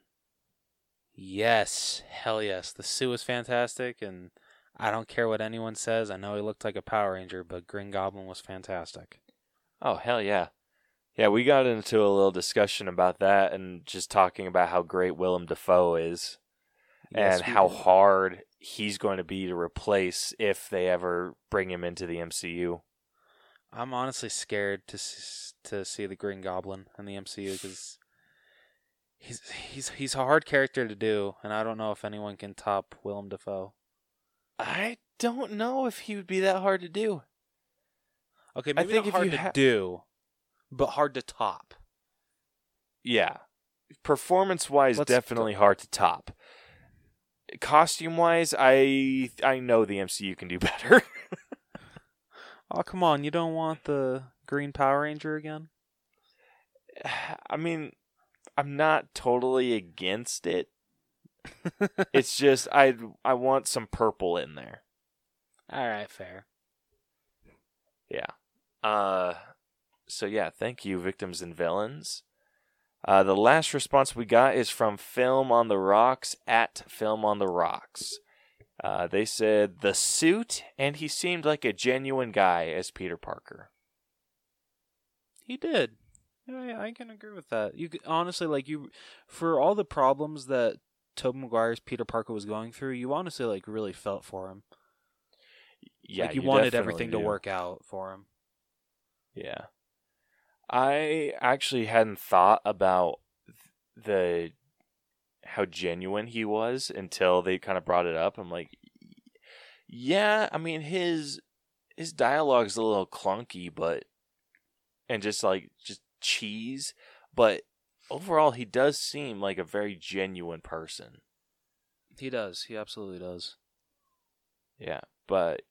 Yes, hell yes. The suit was fantastic, and I don't care what anyone says. I know he looked like a Power Ranger, but Green Goblin was fantastic. Oh hell yeah. Yeah, we got into a little discussion about that and just talking about how great Willem Dafoe is. Yes, and how did. hard he's going to be to replace if they ever bring him into the MCU. I'm honestly scared to to see the Green Goblin in the MCU because he's he's he's a hard character to do, and I don't know if anyone can top Willem Dafoe. I don't know if he would be that hard to do. Okay, I maybe think not if hard you to ha- do, but hard to top. Yeah. Performance wise, Let's definitely hard to top. Costume wise, I I know the MCU can do (laughs) better. Oh come on, you don't want the Green Power Ranger again? (sighs) I mean, I'm not totally against it. (laughs) it's just I I want some purple in there. All right, fair. Yeah. Uh so yeah, thank you, victims and villains. Uh, the last response we got is from Film on the Rocks at Film on the Rocks. Uh, they said the suit, and he seemed like a genuine guy as Peter Parker. He did. Yeah, yeah, I can agree with that. You could, honestly like you for all the problems that Tobey Maguire's Peter Parker was going through. You honestly like really felt for him. Yeah, like you, wanted definitely everything to work out for him. Yeah. I actually hadn't thought about the how genuine he was until they kind of brought it up. I'm like, yeah, I mean his his dialogue's a little clunky, but and just like just cheese, but overall he does seem like a very genuine person. He does. He absolutely does. Yeah, but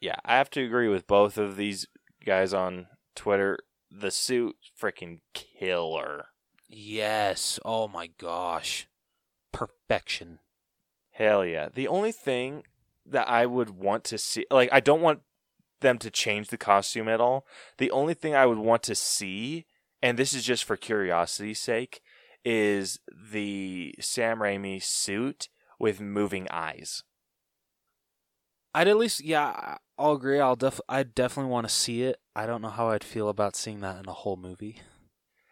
yeah, I have to agree with both of these guys on Twitter. The suit, freaking killer. Yes. Oh my gosh. Perfection. Hell yeah. The only thing that I would want to see, like, I don't want them to change the costume at all. The only thing I would want to see, and this is just for curiosity's sake, is the Sam Raimi suit with moving eyes. I'd at least, yeah, I'll agree. I'll def, I definitely want to see it. I don't know how I'd feel about seeing that in a whole movie.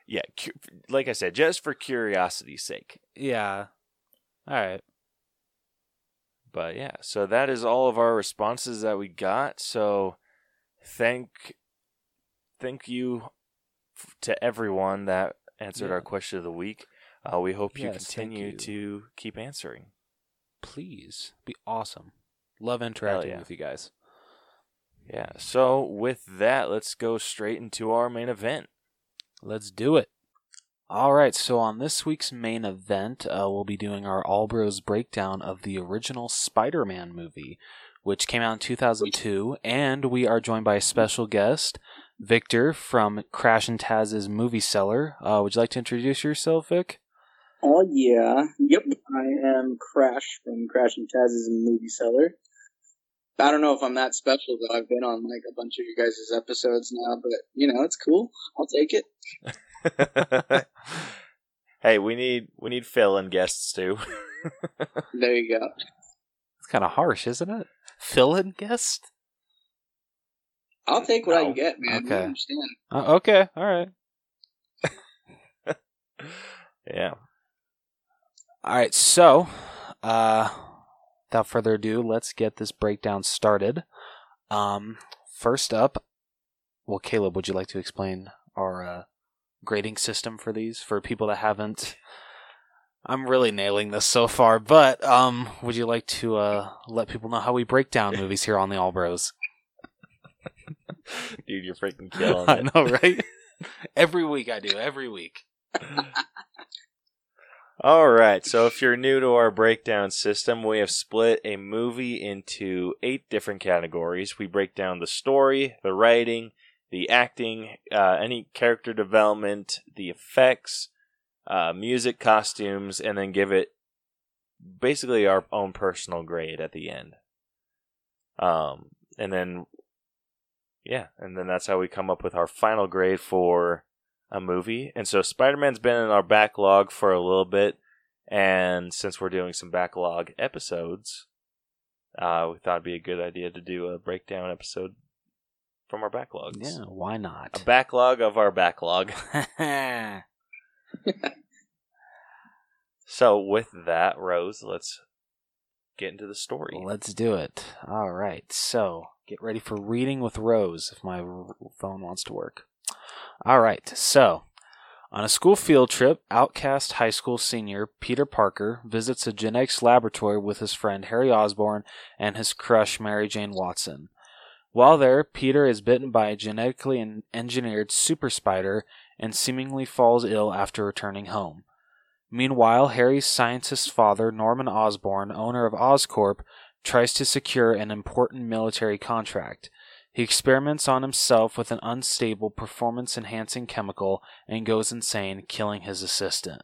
Yeah, cu- like I said, just for curiosity's sake. Yeah. All right. But yeah, so that is all of our responses that we got. So thank thank you f- to everyone that answered Yeah. our question of the week. Uh, we hope you Yes, thank continue you. to keep answering. Please be awesome. Love interacting yeah. with you guys. Yeah. So with that, let's go straight into our main event. Let's do it. All right, so on this week's main event, uh, we'll be doing our All Bros breakdown of the original Spider Man movie, which came out in 2002, and we are joined by a special guest, Victor from Crash and Taz's Movie Cellar. Uh, would you like to introduce yourself, Vic? Oh yeah, yep. I am Crash from Crash and Taz's Movie Cellar. I don't know if I'm that special though. I've been on like a bunch of you guys' episodes now, but you know it's cool. I'll take it. (laughs) hey, we need we need fill in guests too. (laughs) There you go. It's kind of harsh, isn't it? Fill in guest? I'll take what I can get, man. You Okay. understand? Uh, okay, all right. (laughs) yeah. All right, so uh, without further ado, let's get this breakdown started. Um, first up, well, Caleb, would you like to explain our uh, grading system for these for people that haven't? I'm really nailing this so far, but um, would you like to uh, let people know how we break down (laughs) movies here on the All Bros? Dude, you're freaking killing (laughs) It. I know, right? (laughs) every week I do. Every week. All right. So if you're new to our breakdown system, we have split a movie into eight different categories. We break down the story, the writing, the acting, uh, any character development, the effects, uh, music, costumes, and then give it basically our own personal grade at the end. Um, and then, yeah, and then that's how we come up with our final grade for a movie. And so Spider Man's been in our backlog for a little bit. And since we're doing some backlog episodes, uh, we thought it'd be a good idea to do a breakdown episode from our backlogs. Yeah, why not? A backlog of our backlog. (laughs) (laughs) So with that, Rose, let's get into the story. Let's do it. All right. So get ready for reading with Rose if my phone wants to work. All right. So on a school field trip, Outcast High School senior Peter Parker visits a genetics laboratory with his friend Harry Osborn and his crush Mary Jane Watson. While there, Peter is bitten by a genetically engineered super spider and seemingly falls ill after returning home. Meanwhile, Harry's scientist father, Norman Osborn, owner of Oscorp, tries to secure an important military contract. He experiments on himself with an unstable performance enhancing chemical and goes insane, killing his assistant.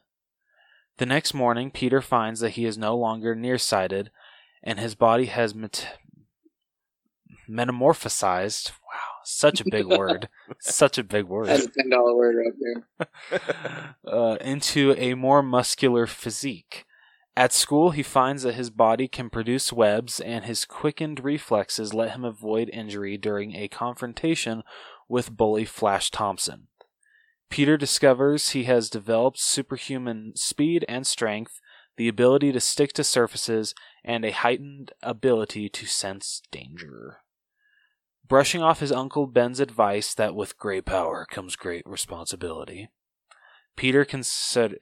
The next morning, Peter finds that he is no longer nearsighted and his body has met- metamorphosized. Wow, such a big word. (laughs) Such a big word That's a ten dollar word right there. (laughs) uh, into a more muscular physique. At school, he finds that his body can produce webs, and his quickened reflexes let him avoid injury during a confrontation with bully Flash Thompson. Peter discovers he has developed superhuman speed and strength, the ability to stick to surfaces, and a heightened ability to sense danger. Brushing off his uncle Ben's advice that with great power comes great responsibility, Peter consider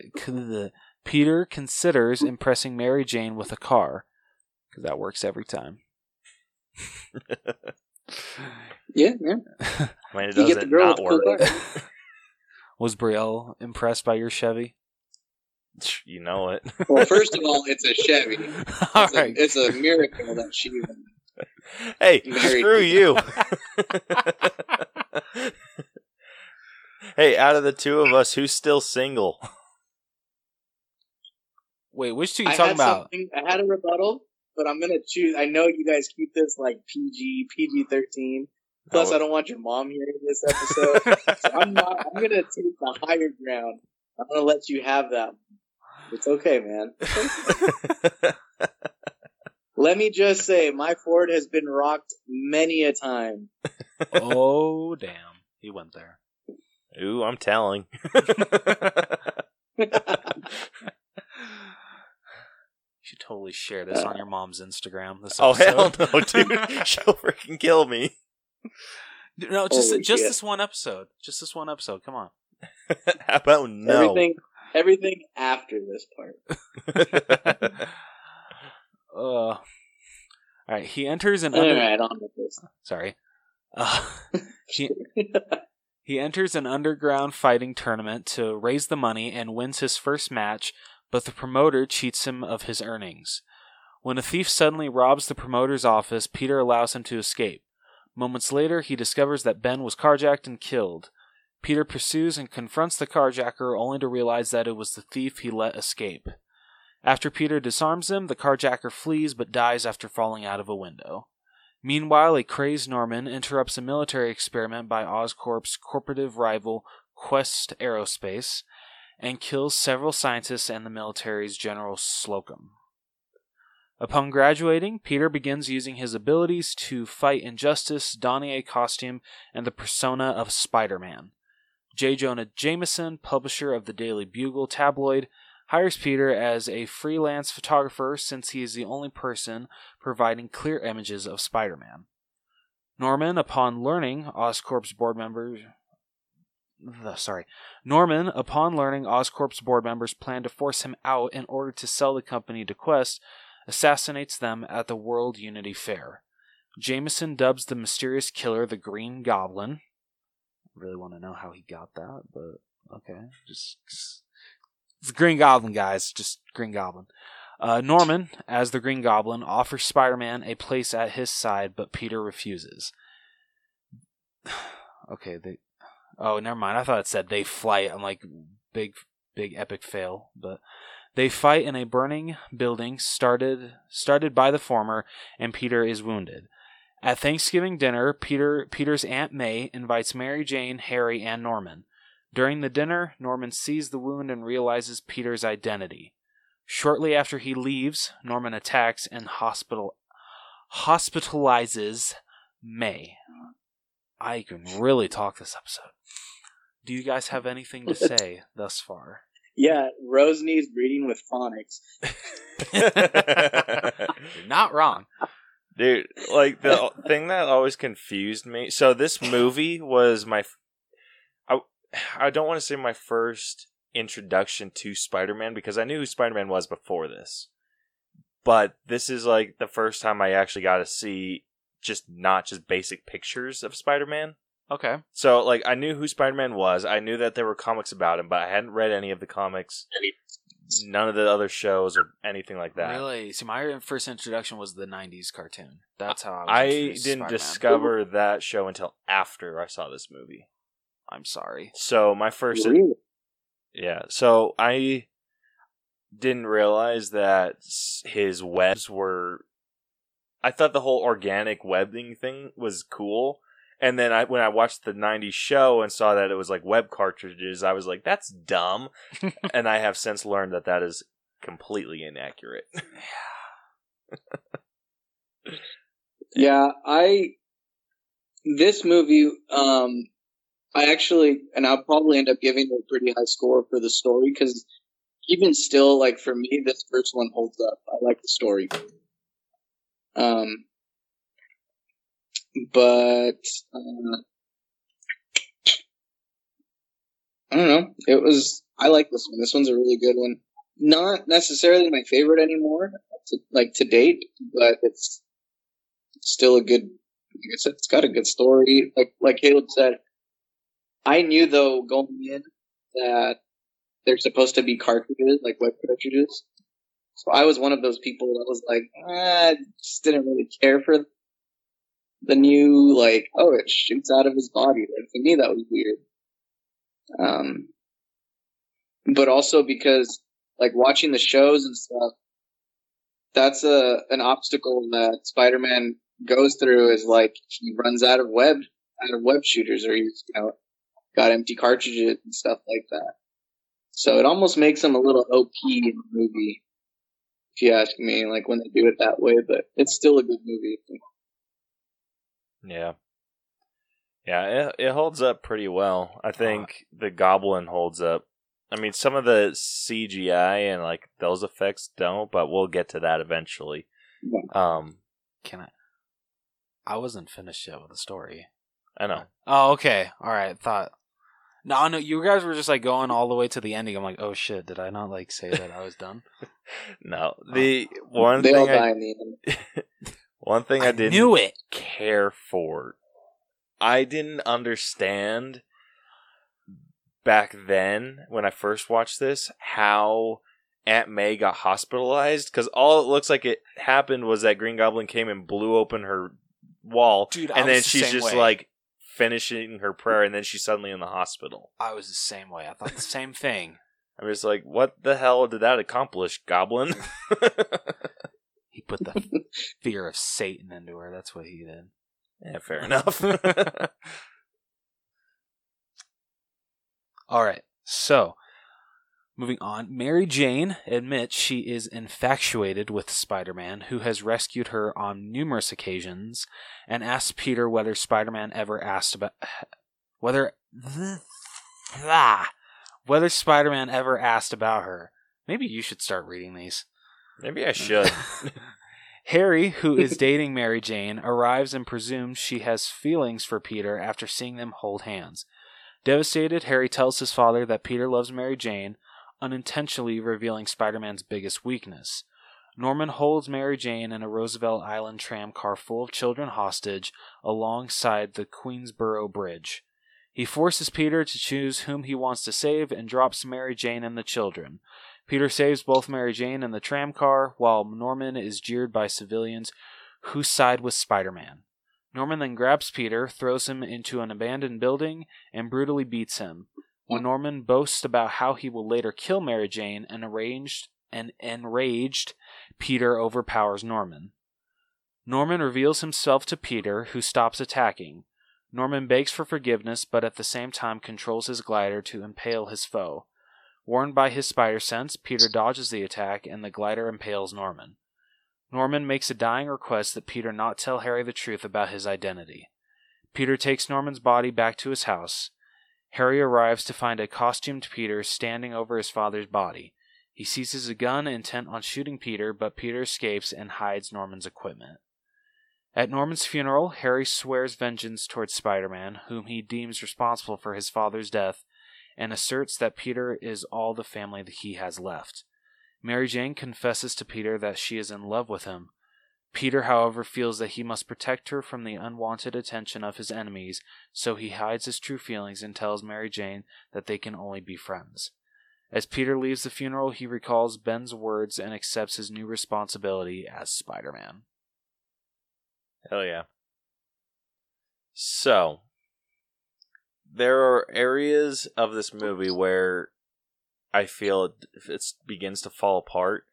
Peter considers impressing Mary Jane with a car because that works every time. (laughs) Yeah, yeah. I mean, it You get the doesn't girl not with the cool work. (laughs) Was Brielle impressed by your Chevy? you know it. Well, (laughs) first of all, it's a Chevy. All It's, right. a, it's a miracle that she even. Hey, Married. screw you. hey, out of the two of us, who's still single? Wait, which two are you I talking had about? something. I had a rebuttal, but I'm gonna choose. I know you guys keep this like PG, PG thirteen. Plus, Oh. I don't want your mom hearing this episode. (laughs) so I'm not. I'm gonna take the higher ground. I'm gonna let you have that. It's okay, man. (laughs) Let me just say, my Ford has been rocked many a time. oh, (laughs) damn. He went there. Ooh, I'm telling. You should totally share this on your mom's Instagram. This oh (laughs) hell episode. no, dude! (laughs) She'll freaking kill me. no, just Holy just shit. this one episode. Just this one episode. Come on. (laughs) How about no? Everything, everything after this part. Uh, all right. He enters an All under- right, on with this. sorry. Uh, he he enters an underground fighting tournament to raise the money and wins his first match, but the promoter cheats him of his earnings. When a thief suddenly robs the promoter's office, Peter allows him to escape. Moments later, he discovers that Ben was carjacked and killed. Peter pursues and confronts the carjacker only to realize that it was the thief he let escape. After Peter disarms him, the carjacker flees but dies after falling out of a window. Meanwhile, a crazed Norman interrupts a military experiment by Oscorp's corporative rival Quest Aerospace and kills several scientists and the military's General Slocum. Upon graduating, Peter begins using his abilities to fight injustice, donning a costume and the persona of Spider Man. J. Jonah Jameson, publisher of the Daily Bugle tabloid, hires Peter as a freelance photographer since he is the only person providing clear images of Spider Man. Norman, upon learning Oscorp's board members. The- Sorry. Norman, upon learning Oscorp's board members plan to force him out in order to sell the company to Quest, assassinates them at the World Unity Fair. Jameson dubs the mysterious killer the Green Goblin. I really want to know how he got that, but okay. Just, just it's Green Goblin, guys. Just Green Goblin. Uh, Norman, as the Green Goblin, offers Spider Man a place at his side, but Peter refuses. (sighs) okay, they. Oh, never mind. I thought it said they fight. I'm like, big, big epic fail. But they fight in a burning building started started by the former, and Peter is wounded. At Thanksgiving dinner, Peter Peter's Aunt May invites Mary Jane, Harry, and Norman. During the dinner, Norman sees the wound and realizes Peter's identity. Shortly after he leaves, Norman attacks and hospital hospitalizes May. I can really talk this episode. Do you guys have anything to (laughs) say thus far? Yeah, Rose needs breeding with phonics. (laughs) You're not wrong. Dude, like the thing that always confused me. So this movie was my I I don't want to say my first introduction to Spider-Man because I knew who Spider-Man was before this, but this is like the first time I actually got to see just not just basic pictures of Spider-Man. Okay. So like I knew who Spider-Man was. I knew that there were comics about him, but I hadn't read any of the comics, none of the other shows or anything like that. Really? See, my first introduction was the '90s cartoon. That's how I. Was I didn't Spider-Man. discover that show until after I saw this movie. I'm sorry. So my first, Really? yeah. So I didn't realize that his webs were. I thought the whole organic webbing thing was cool, and then I when I watched the '90s show and saw that it was like web cartridges, I was like, "That's dumb," (laughs) and I have since learned that that is completely inaccurate. (laughs) Yeah, I this movie, um, I actually, and I'll probably end up giving it a pretty high score for the story because even still, like for me, this first one holds up. I like the story. Um, but uh, I don't know. It was I like this one. This one's a really good one. Not necessarily my favorite anymore, to, like to date, but it's still a good. Like I said, it's got a good story. Like like Caleb said, I knew though going in that they're supposed to be cartridges, like web cartridges. So I was one of those people that was like, I just didn't really care for the new, like, oh, it shoots out of his body. Like, for me, that was weird. Um, but also because, like, watching the shows and stuff, that's a an obstacle that Spider-Man goes through. Is like he runs out of web out of web shooters, or he's you know got empty cartridges and stuff like that. So it almost makes him a little OP in the movie, if you ask me. Like when they do it that way, but it's still a good movie. Yeah. Yeah, it, it holds up pretty well. I think the Goblin holds up. I mean, some of the CGI and like those effects don't, but we'll get to that eventually. Um, Can I? I wasn't finished yet with the story. I know. Oh, okay. All right. Thought. No, no. You guys were just like going all the way to the ending. I'm like, oh shit! Did I not like say that I was done? (laughs) No, oh. the one They all thing die I, in the end. (laughs) one thing I, I didn't knew it. care for. I didn't understand back then when I first watched this how Aunt May got hospitalized because all it looks like it happened was that Green Goblin came and blew open her wall, Dude, I and then was the she's just way. like finishing her prayer, and then she's suddenly in the hospital. I was the same way. I thought the same (laughs) thing. I was like, what the hell did that accomplish, Goblin? (laughs) He put the (laughs) fear of Satan into her. That's what he did. yeah, fair enough. All right. So, moving on. Mary Jane admits she is infatuated with Spider Man, who has rescued her on numerous occasions, and asks Peter whether Spider Man ever asked about. (sighs) Whether. (sighs) Whether Spider Man ever asked about her. Maybe you should start reading these. Maybe I should. (laughs) (laughs) Harry, who is (laughs) dating Mary Jane, arrives and presumes she has feelings for Peter after seeing them hold hands. Devastated, Harry tells his father that Peter loves Mary Jane, unintentionally revealing Spider Man's biggest weakness. Norman holds Mary Jane in a Roosevelt Island tram car full of children hostage alongside the Queensboro Bridge. He forces Peter to choose whom he wants to save and drops Mary Jane and the children. Peter saves both Mary Jane and the tram car, while Norman is jeered by civilians who side with Spider Man. Norman then grabs Peter, throws him into an abandoned building, and brutally beats him. When Norman boasts about how he will later kill Mary Jane, an arranged and enraged Peter overpowers Norman. Norman reveals himself to Peter, who stops attacking. Norman begs for forgiveness, but at the same time controls his glider to impale his foe. Warned by his spider sense, Peter dodges the attack, and the glider impales Norman. Norman makes a dying request that Peter not tell Harry the truth about his identity. Peter takes Norman's body back to his house. Harry arrives to find a costumed Peter standing over his father's body. He seizes a gun intent on shooting Peter, but Peter escapes and hides Norman's equipment. At Norman's funeral, Harry swears vengeance towards Spider Man, whom he deems responsible for his father's death, and asserts that Peter is all the family that he has left. Mary Jane confesses to Peter that she is in love with him. Peter, however, feels that he must protect her from the unwanted attention of his enemies, so he hides his true feelings and tells Mary Jane that they can only be friends. As Peter leaves the funeral, he recalls Ben's words and accepts his new responsibility as Spider Man. Hell yeah. So, there are areas of this movie where I feel it, it begins to fall apart.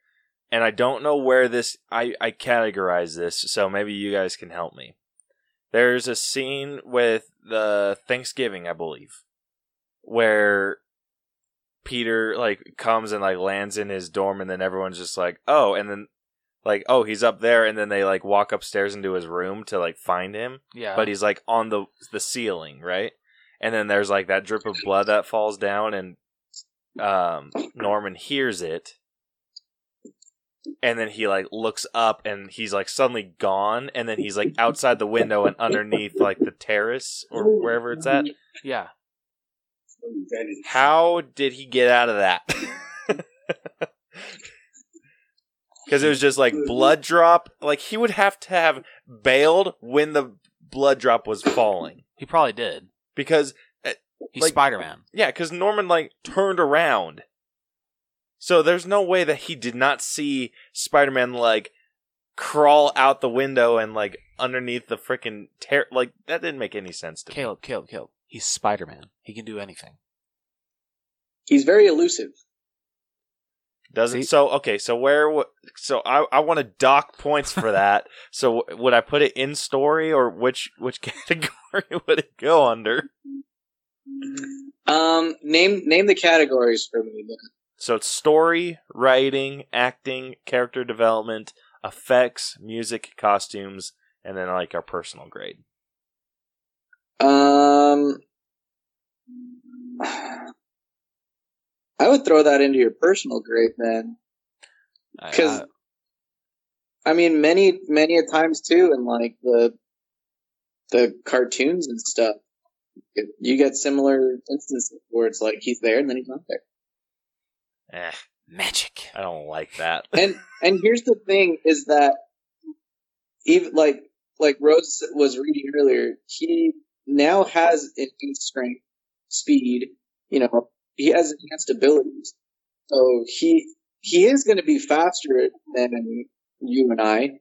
And I don't know where this, I, I categorize this, so maybe you guys can help me. There's a scene with the Thanksgiving, I believe, where Peter like comes and like lands in his dorm and then everyone's just like, "Oh," and then like, "Oh, he's up there." And then they like walk upstairs into his room to like find him, Yeah. but he's like on the the ceiling, right? And then there's like that drip of blood that falls down and um Norman hears it. And then he like looks up and he's like suddenly gone and then he's like outside the window and underneath like the terrace or wherever it's at. Yeah. How did he get out of that? (laughs) Because it was just like blood drop. Like he would have to have bailed when the blood drop was falling. He probably did. Because eh, He's Like- Spider Man. yeah, because Norman like turned around. So there's no way that he did not see Spider-Man like crawl out the window and like underneath the freaking tear. like that didn't make any sense to me. Caleb, Caleb, Caleb. He's Spider Man. He can do anything. He's very elusive. Doesn't See? so okay. So where? w- So I I want to dock points for (laughs) that. so w- would I put it in story or which which (laughs) category would it go under? Um, name name the categories for me. Then. So it's story, writing, acting, character development, effects, music, costumes, and then like our personal grade. Um, I would throw that into your personal grade then, because I- I mean, many many a times too, in like the the cartoons and stuff, you get similar instances where it's like he's there and then he's not there. Eh, magic. I don't like that. (laughs) and and here's the thing is that even like like Rose was reading earlier, he now has enhanced strength, speed. You know, he has enhanced abilities, so he he is going to be faster than you and I.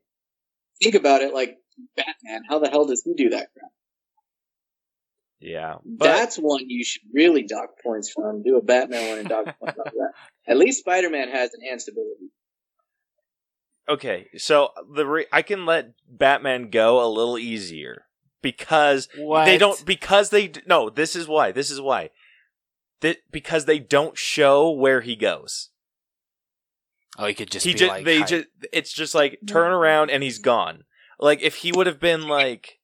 Think about it, like Batman. How the hell does he do that crap? Yeah, but That's one you should really dock points from. Do a Batman one and dock points on that. (laughs) At least Spider-Man has enhanced ability. okay. So the re- I can let Batman go a little easier because What? they don't because they no. This is why. This is why. That because they don't show where he goes. Oh, he could just he be just like. they just it's just like turn around and he's gone like if he would have been like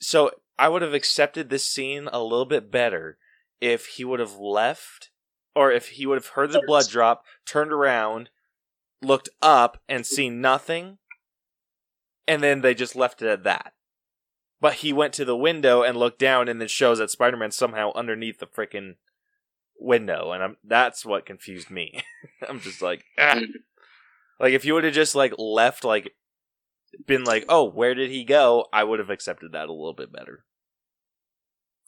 so i would have accepted this scene a little bit better if he would have left or if he would have heard the blood drop turned around looked up and seen nothing and then they just left it at that but he went to the window and looked down and then shows that spider-man's somehow underneath the freaking window and I'm that's what confused me. (laughs) I'm just like ah. like if you would have just like left like been like, "Oh, where did he go?" I would have accepted that a little bit better.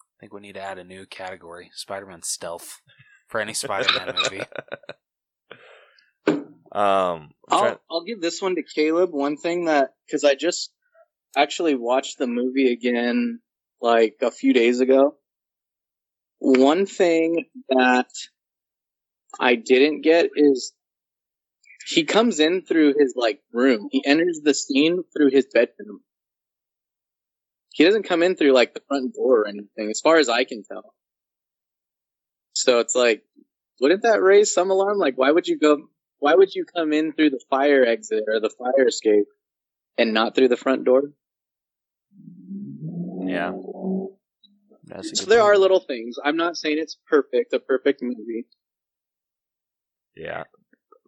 I think we need to add a new category: Spider-Man stealth for any Spider-Man movie. (laughs) Um I'm trying- I'll, I'll give this one to Caleb. One thing that, because I just actually watched the movie again like a few days ago. One thing that I didn't get is he comes in through his like room. He enters the scene through his bedroom. He doesn't come in through like the front door or anything, as far as I can tell. So it's like, wouldn't that raise some alarm? Like, why would you go why would you come in through the fire exit or the fire escape and not through the front door? yeah. So there point. are little things. I'm not saying it's perfect, a perfect movie. Yeah.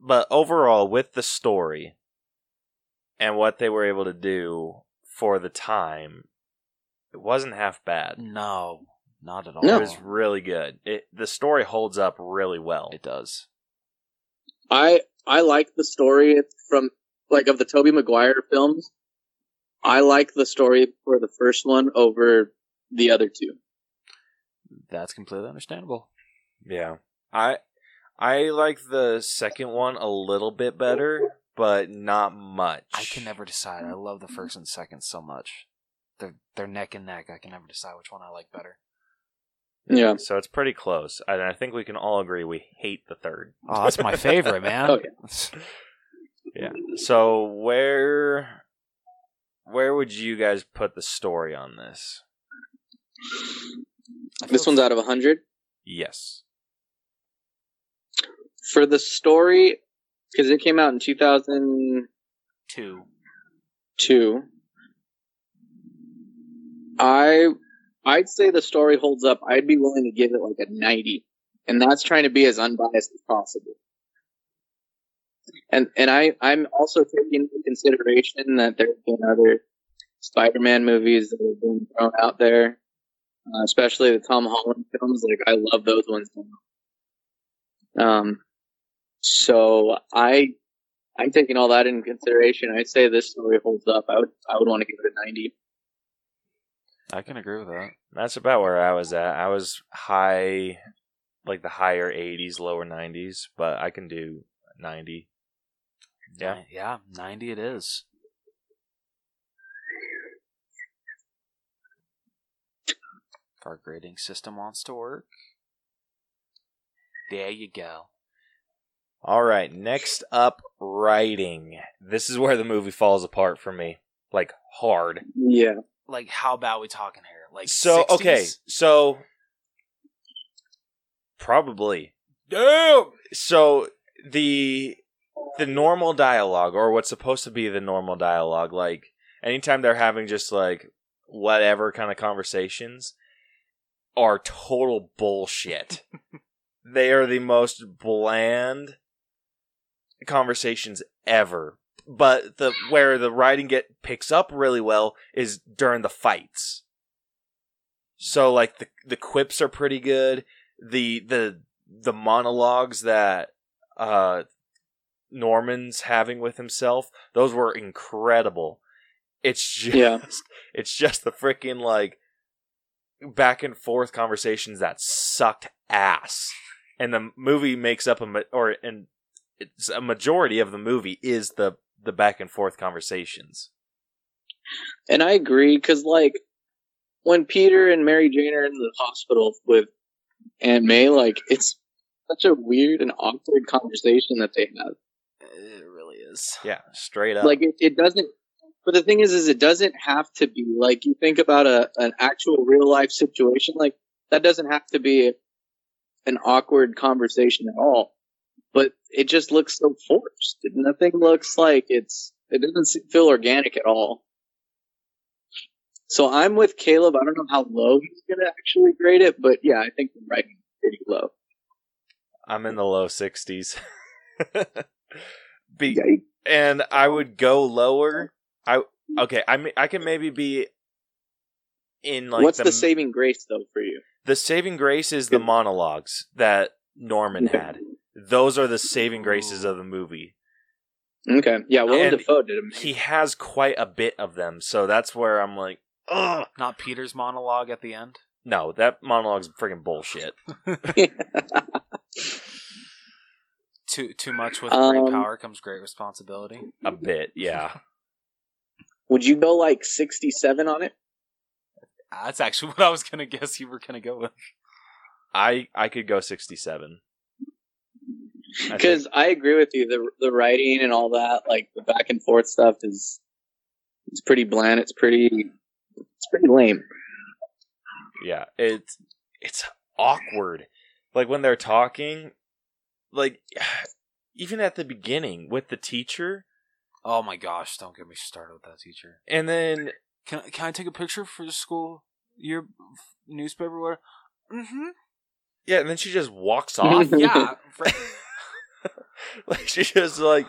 But overall with the story and what they were able to do for the time, it wasn't half bad. No, not at all. No. It was really good. It the story holds up really well. It does. I I like the story from like of the Tobey Maguire films. I like the story for the first one over the other two. That's completely understandable. Yeah. I I like the second one a little bit better, but not much. I can never decide. I love the first and second so much. They're they're neck and neck. I can never decide which one I like better. Yeah. So it's pretty close. And I think we can all agree we hate the third. Oh, that's my favorite, man. (laughs) Okay. Yeah. So where where would you guys put the story on this? This one's out of 100. Yes. For the story, because it came out in 2002, two. I I'd say the story holds up. I'd be willing to give it like a 90. And that's trying to be as unbiased as possible. And and I I'm also taking into consideration that there have been other Spider-Man movies that have been thrown out there, uh, especially the Tom Holland films. Like I love those ones. Um, so I I'm taking all that in consideration. I'd say this story holds up. I would I would want to give it a ninety. I can agree with that. That's about where I was at. I was high, like the higher 80s, lower 90s, but I can do 90. Yeah. Yeah, ninety it is. If our grading system wants to work, there you go. All right, next up, writing. This is where the movie falls apart for me, like hard. Yeah. Like, how about we talking here? Like, so 60s? okay, so probably. Damn. So the the normal dialogue, or what's supposed to be the normal dialogue, like anytime they're having just like whatever kind of conversations, are total bullshit. (laughs) they are the most bland conversations ever. But the where the writing get picks up really well is during the fights. So like the the quips are pretty good. The the the monologues that uh Norman's having with himself, those were incredible. It's just Yeah. (laughs) it's just the freaking like back and forth conversations that sucked ass. And the movie makes up a or and it's a majority of the movie is the the back and forth conversations. And I agree because, like, when Peter and Mary Jane are in the hospital with Aunt May, like, it's such a weird and awkward conversation that they have. It really is. Yeah, straight up. Like, it, it doesn't. But the thing is, is it doesn't have to be like you think about a an actual real life situation. Like that doesn't have to be an awkward conversation at all. But it just looks so forced. Nothing looks like it's. It doesn't feel organic at all. So I'm with Caleb. I don't know how low he's gonna actually grade it, but yeah, I think the writing is pretty low. I'm in the low 60s. (laughs) Be, Yeah, and I would go lower. I okay, I may- I can maybe be in like What's the, the, saving grace though for you? the saving grace is the monologues that Norman (laughs) had. Those are the saving graces of the movie. Okay, yeah, Willem And Dafoe did amazing. He has quite a bit of them, so that's where I'm like, ugh. Not Peter's monologue at the end. No, that monologue's freaking bullshit. (laughs) (laughs) Too too much with Um, great power comes great responsibility. A bit, yeah. Would you go like 67 on it? That's actually (laughs) what I was gonna guess you were gonna go with. I I could go 67. I think- Because I agree with you. The the writing and all that, like the back and forth stuff, is it's pretty bland. It's pretty it's pretty lame. Yeah, it's it's awkward. Like when they're talking, like (sighs) even at the beginning with the teacher, Oh my gosh! Don't get me started with that teacher. and then Can can I take a picture for the school year newspaper? Where? Mm-hmm. yeah, and then she just walks off. (laughs) yeah. (laughs) (laughs) like she just like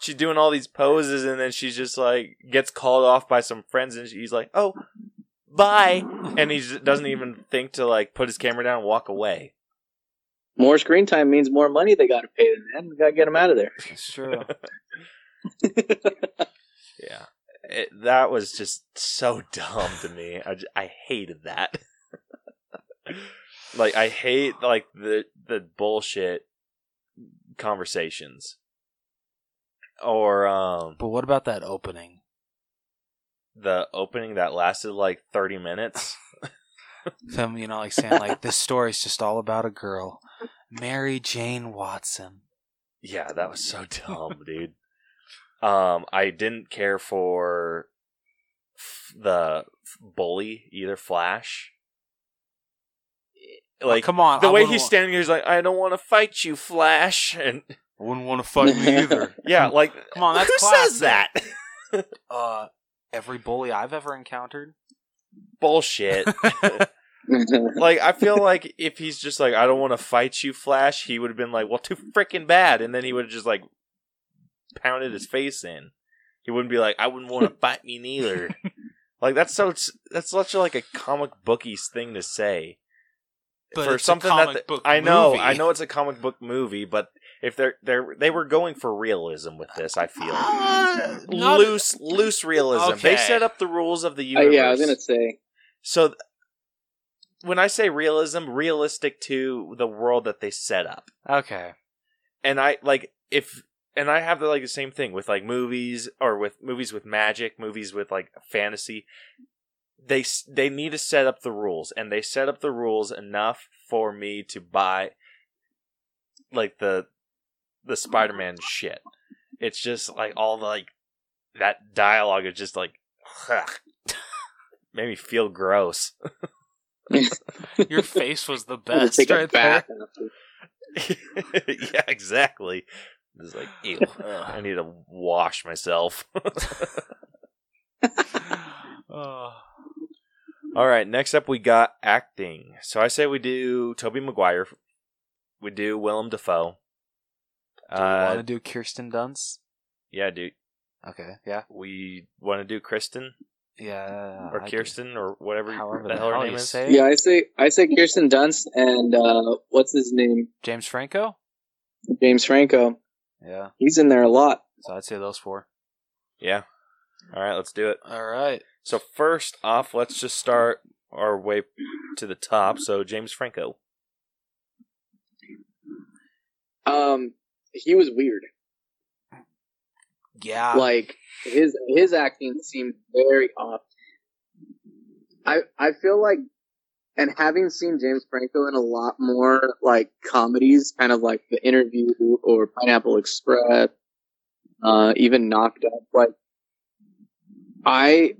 she's doing all these poses, and then she's just like gets called off by some friends, and he's like, "Oh, bye," and he just doesn't even think to like put his camera down and walk away. More screen time means more money they got to pay them, man. We got to get them out of there. It's true. (laughs) (laughs) Yeah, it, that was just so dumb to me. I I hated that. like I hate like the the bullshit conversations. Or um But what about that opening? the opening that lasted like 30 minutes. (laughs) (laughs) Them, you know, like saying like this story's just all about a girl, Mary Jane Watson. Yeah, that was so dumb, dude. Um I didn't care for f- the bully either Flash. Like Oh, come on, the I way he's wa- standing here, he's like, "I don't want to fight you, Flash," and I wouldn't want to fight me either. (laughs) yeah, like, Come on, that's who says that? (laughs) Uh, every bully I've ever encountered. Bullshit. (laughs) like, I feel like if he's just like, "I don't want to fight you, Flash," he would have been like, "Well, too freaking bad," and then he would have just like pounded his face in. He wouldn't be like, "I wouldn't want to fight me neither." like that's so that's such like a comic bookies thing to say But for it's a something comic that book I know, movie. I know it's a comic book movie, but if they're they're they were going for realism with this, I feel Uh, not- loose loose realism. They set up the rules of the Uh, universe. yeah, I was gonna say. So th- when I say realism, realistic to the world that they set up. Okay. And I like if and I have the like the same thing with like movies or with movies with magic, movies with like fantasy. They they need to set up the rules and they set up the rules enough for me to buy like the the Spider-Man shit. It's just like all the like that dialogue is just like made me feel gross. (laughs) Your face was the (laughs) best take right there. (laughs) yeah, exactly. It's like, ew, I need to wash myself. Oh. All right, next up we got acting. So I say we do Tobey Maguire. We do Willem Dafoe. Do you want Uh, to do Kirsten Dunst? yeah, dude. Okay. Yeah. We want to do Kristen Yeah. or I Kirsten or whatever However the the hell her name you is. say it. Yeah, I say I say Kirsten Dunst and uh, what's his name? James Franco. James Franco. Yeah. He's in there a lot. So I'd say those four. Yeah. All right, let's do it. All right. So first off, let's just start our way to the top. So James Franco. Um, he was weird. Yeah. like his his acting seemed very off. I I feel like, and having seen James Franco in a lot more like comedies, kind of like The Interview or Pineapple Express, uh, even Knocked Up, like I.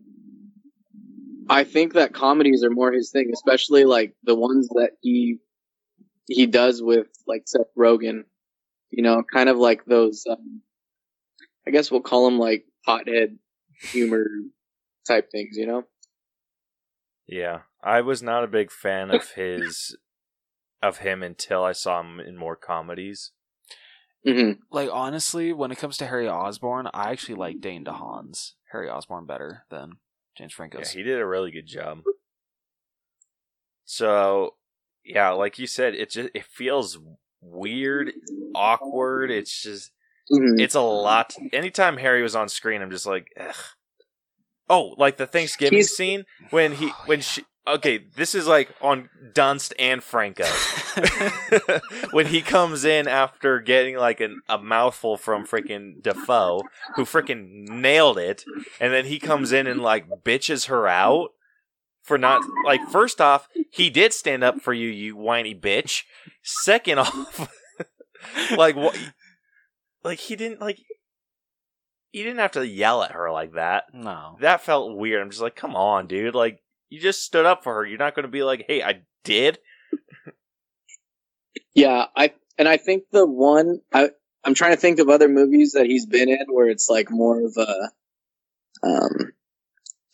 I think that comedies are more his thing, especially like the ones that he he does with like Seth Rogen. You know, kind of like those. Um, I guess we'll call them like hothead humor type things, you know? Yeah, I was not a big fan of his of him until I saw him in more comedies. Mm-hmm. like honestly, when it comes to Harry Osborn, I actually like Dane DeHaan's Harry Osborn better than James Yeah, Franco's. he did a really good job. So, yeah, like you said, it just it feels weird, awkward. It's just Mm-hmm. it's a lot. Anytime Harry was on screen, I'm just like, Ugh. oh, like the Thanksgiving He's- scene when he when she. Okay, this is like on Dunst and Franco. (laughs) when he comes in after getting like an, a mouthful from freaking Dafoe, who freaking nailed it, and then he comes in and like bitches her out for not like. First off, he did stand up for you, you whiny bitch. Second (laughs) off, like what? Like he didn't like. He didn't have to yell at her like that. no. That felt weird. I'm just like, come on, dude. Like you just stood up for her. You're not going to be like, hey, I did. Yeah, I and I think the one I I'm trying to think of other movies that he's been in where it's like more of a um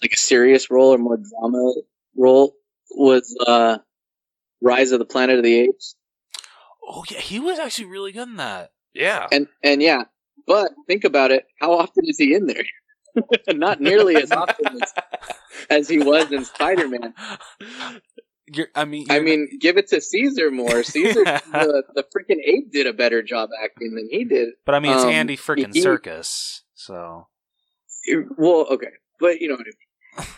like a serious role or more drama role was uh Rise of the Planet of the Apes. Oh yeah, he was actually really good in that. Yeah. And and yeah, but think about it, how often is he in there? (laughs) Not nearly as often as, as he was in Spider-Man. I mean, I mean, give it to Caesar more. Caesar, (laughs) the, the freaking ape did a better job acting than he did. but I mean, it's um, Andy freaking Serkis, so Well, okay, but you know what I mean.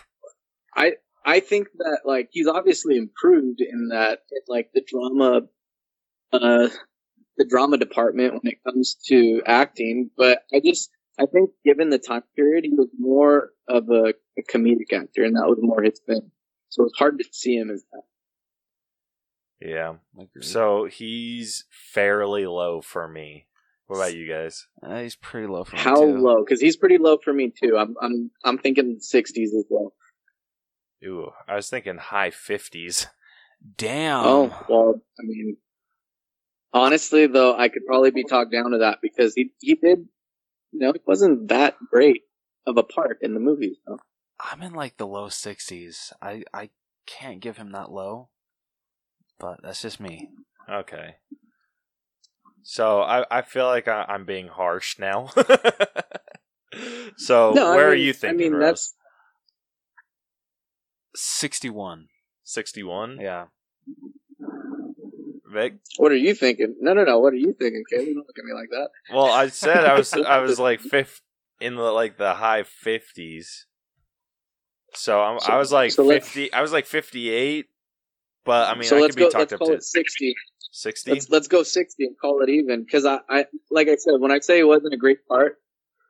I I think that like he's obviously improved in that like the drama, uh, the drama department when it comes to acting. But I just I think given the time period, he was more of a, a comedic actor, and that was more his thing. So it's hard to see him as that. Yeah. So he's fairly low for me. What about you guys? Uh, he's pretty low for me How too. low? Because he's pretty low for me too. I'm I'm I'm thinking sixties as well. Ooh, I was thinking high fifties. Damn. Oh well, I mean, honestly though, I could probably be talked down to that because he he did, you know, it wasn't that great of a part in the movie. So. I'm in like the low sixties. I I can't give him that low, but that's just me. Okay. So I, I feel like I, I'm being harsh now. (laughs) so No, I where are you thinking? I mean, Rose? that's 61. 61. Yeah. Vic? what are you thinking? No, no, no. What are you thinking, Kaylee? Don't look at me like that. Well, I said I was (laughs) I was like fifth in the like the high fifties. So I'm, So- I was like so fifty. I was like fifty eight. But I mean, so I let's could be go. talked up to sixty. sixty. Let's let's go sixty and call it even. Because I, I, like I said, when I say it wasn't a great part,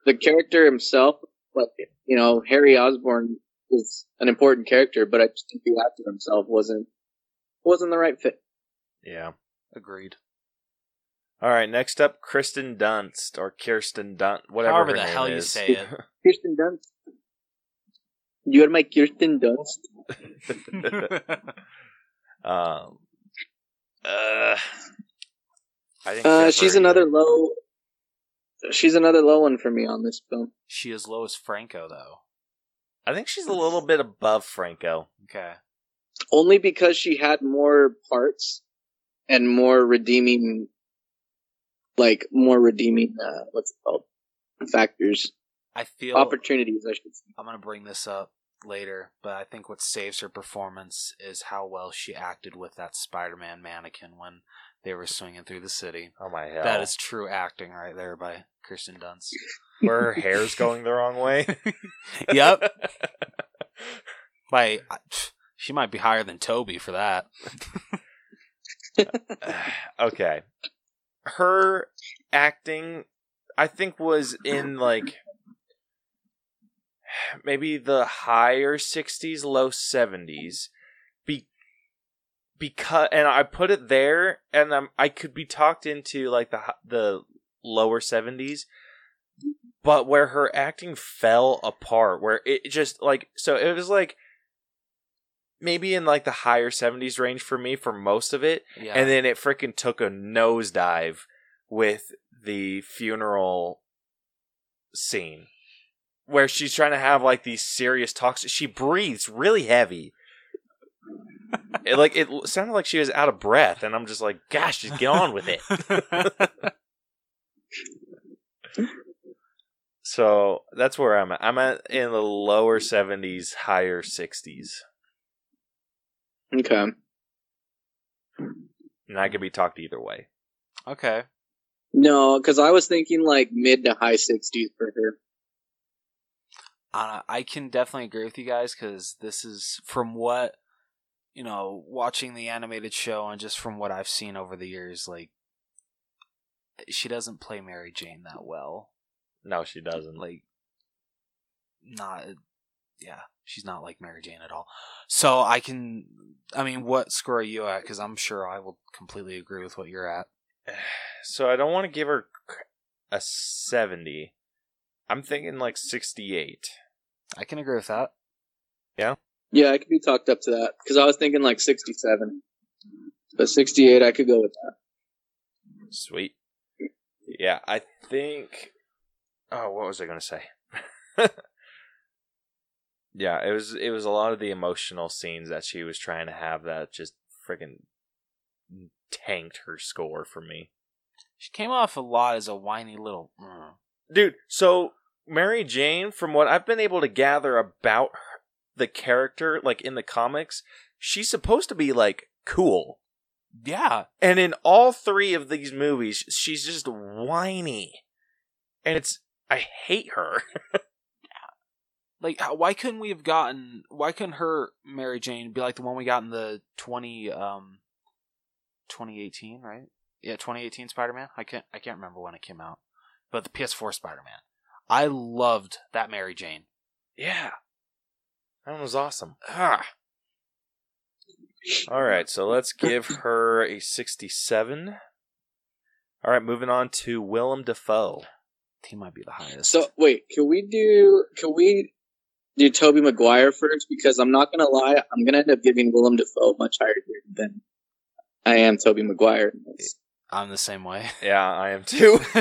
the character himself, like you know, Harry Osborn is an important character, but I just think the actor himself wasn't wasn't the right fit. Yeah. Agreed. All right. Next up, Kristen Dunst or Kirsten Dunst, whatever However her the name hell you is. say it. (laughs) Kirsten Dunst. You're my Kirsten Dunst. (laughs) um. Uh. I think Uh, she's another good. low. She's another low one for me on this film. she is low as Franco, though. I think she's a little bit above Franco. Okay. Only because she had more parts and more redeeming, like more redeeming. Uh, what's it called? Factors, I feel opportunities. I should say. I'm going to bring this up later, but I think what saves her performance is how well she acted with that Spider Man mannequin when they were swinging through the city. Oh my hell! That is true acting right there by Kirsten Dunst. (laughs) where her hair's going the wrong way. (laughs) yep. By she might be higher than Tobey for that. (laughs) (sighs) okay. Her acting, I think, was in like maybe the higher 60s, low 70s. Be- because, and I put it there, and I'm, I could be talked into like the the lower 70s. But where her acting fell apart, where it just like so it was like maybe in like the higher 70s range for me for most of it. Yeah. and then it freaking took a nosedive with the funeral scene where she's trying to have like these serious talks. She breathes really heavy. It, like it sounded like she was out of breath and i'm just like gosh just get on with it. (laughs) So that's where i'm at. I'm at in the lower 70s higher 60s Okay. and i could be talked either way okay. No, because I was thinking like mid to high sixties for her. Uh, I can definitely agree with you guys because this is from what you know, watching the animated show and just from what I've seen over the years, like she doesn't play Mary Jane that well. no she doesn't Like, not, yeah, she's not like Mary Jane at all. So I can, I mean, what score are you at? Because I'm sure I will completely agree with what you're at. (sighs) So I don't want to give her a 70. I'm thinking like 68. I can agree with that. Yeah, Yeah, I could be talked up to that because I was thinking like sixty-seven, but sixty-eight I could go with that. Sweet. Yeah, I think. Oh, what was I going to say? (laughs) yeah, it was it was a lot of the emotional scenes that she was trying to have that just freaking tanked her score for me. She came off a lot as a whiny little. mm. Dude, so Mary Jane, from what I've been able to gather about her, the character, like in the comics, she's supposed to be like cool. Yeah, And in all three of these movies, she's just whiny. And it's I hate her. (laughs) like how- why couldn't we have gotten? Why couldn't her Mary Jane be like the one we got in the twenty um, twenty eighteen, right? Yeah, twenty eighteen Spider Man. I can't I can't remember when it came out, but the PS4 Spider Man. I loved that Mary Jane. yeah. That one was awesome. Ah. All right, so let's give her a 67. All right, moving on to Willem Dafoe. He might be the highest. So wait, can we do? Can we do Tobey Maguire first? Because I'm not gonna lie, I'm gonna end up giving Willem Dafoe much higher grade than I am Tobey Maguire. I'm the same way. (laughs) Yeah, I am too. (laughs)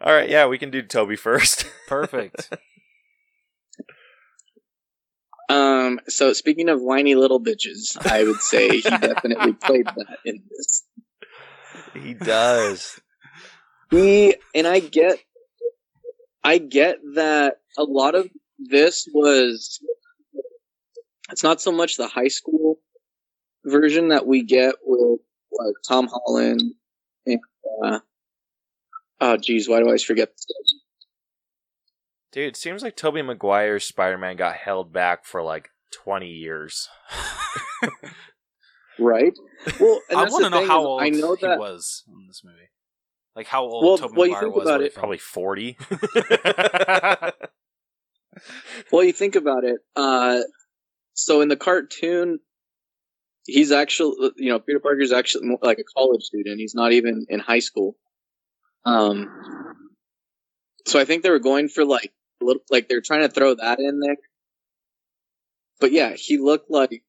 All right, yeah, we can do Tobey first. (laughs) Perfect. Um, so speaking of whiny little bitches, I would say he definitely played that in this. He does. He and I get, I get that a lot of this was. It's not so much the high school version that we get with like Tom Holland and uh, oh geez, why do I always forget? This? Dude, it seems like Tobey Maguire's Spider Man got held back for like 20 years. (laughs) Right. Well, and I that's want the to know thing how is old I know he was in this movie. Like how old Well, well, Maguire was. about it- Probably 40. (laughs) Well, you think about it. Uh, so in the cartoon, he's actually, you know, Peter Parker's actually more like a college student. He's not even in high school. Um, so I think they were going for like, a little, like they're trying to throw that in there. But yeah, he looked like,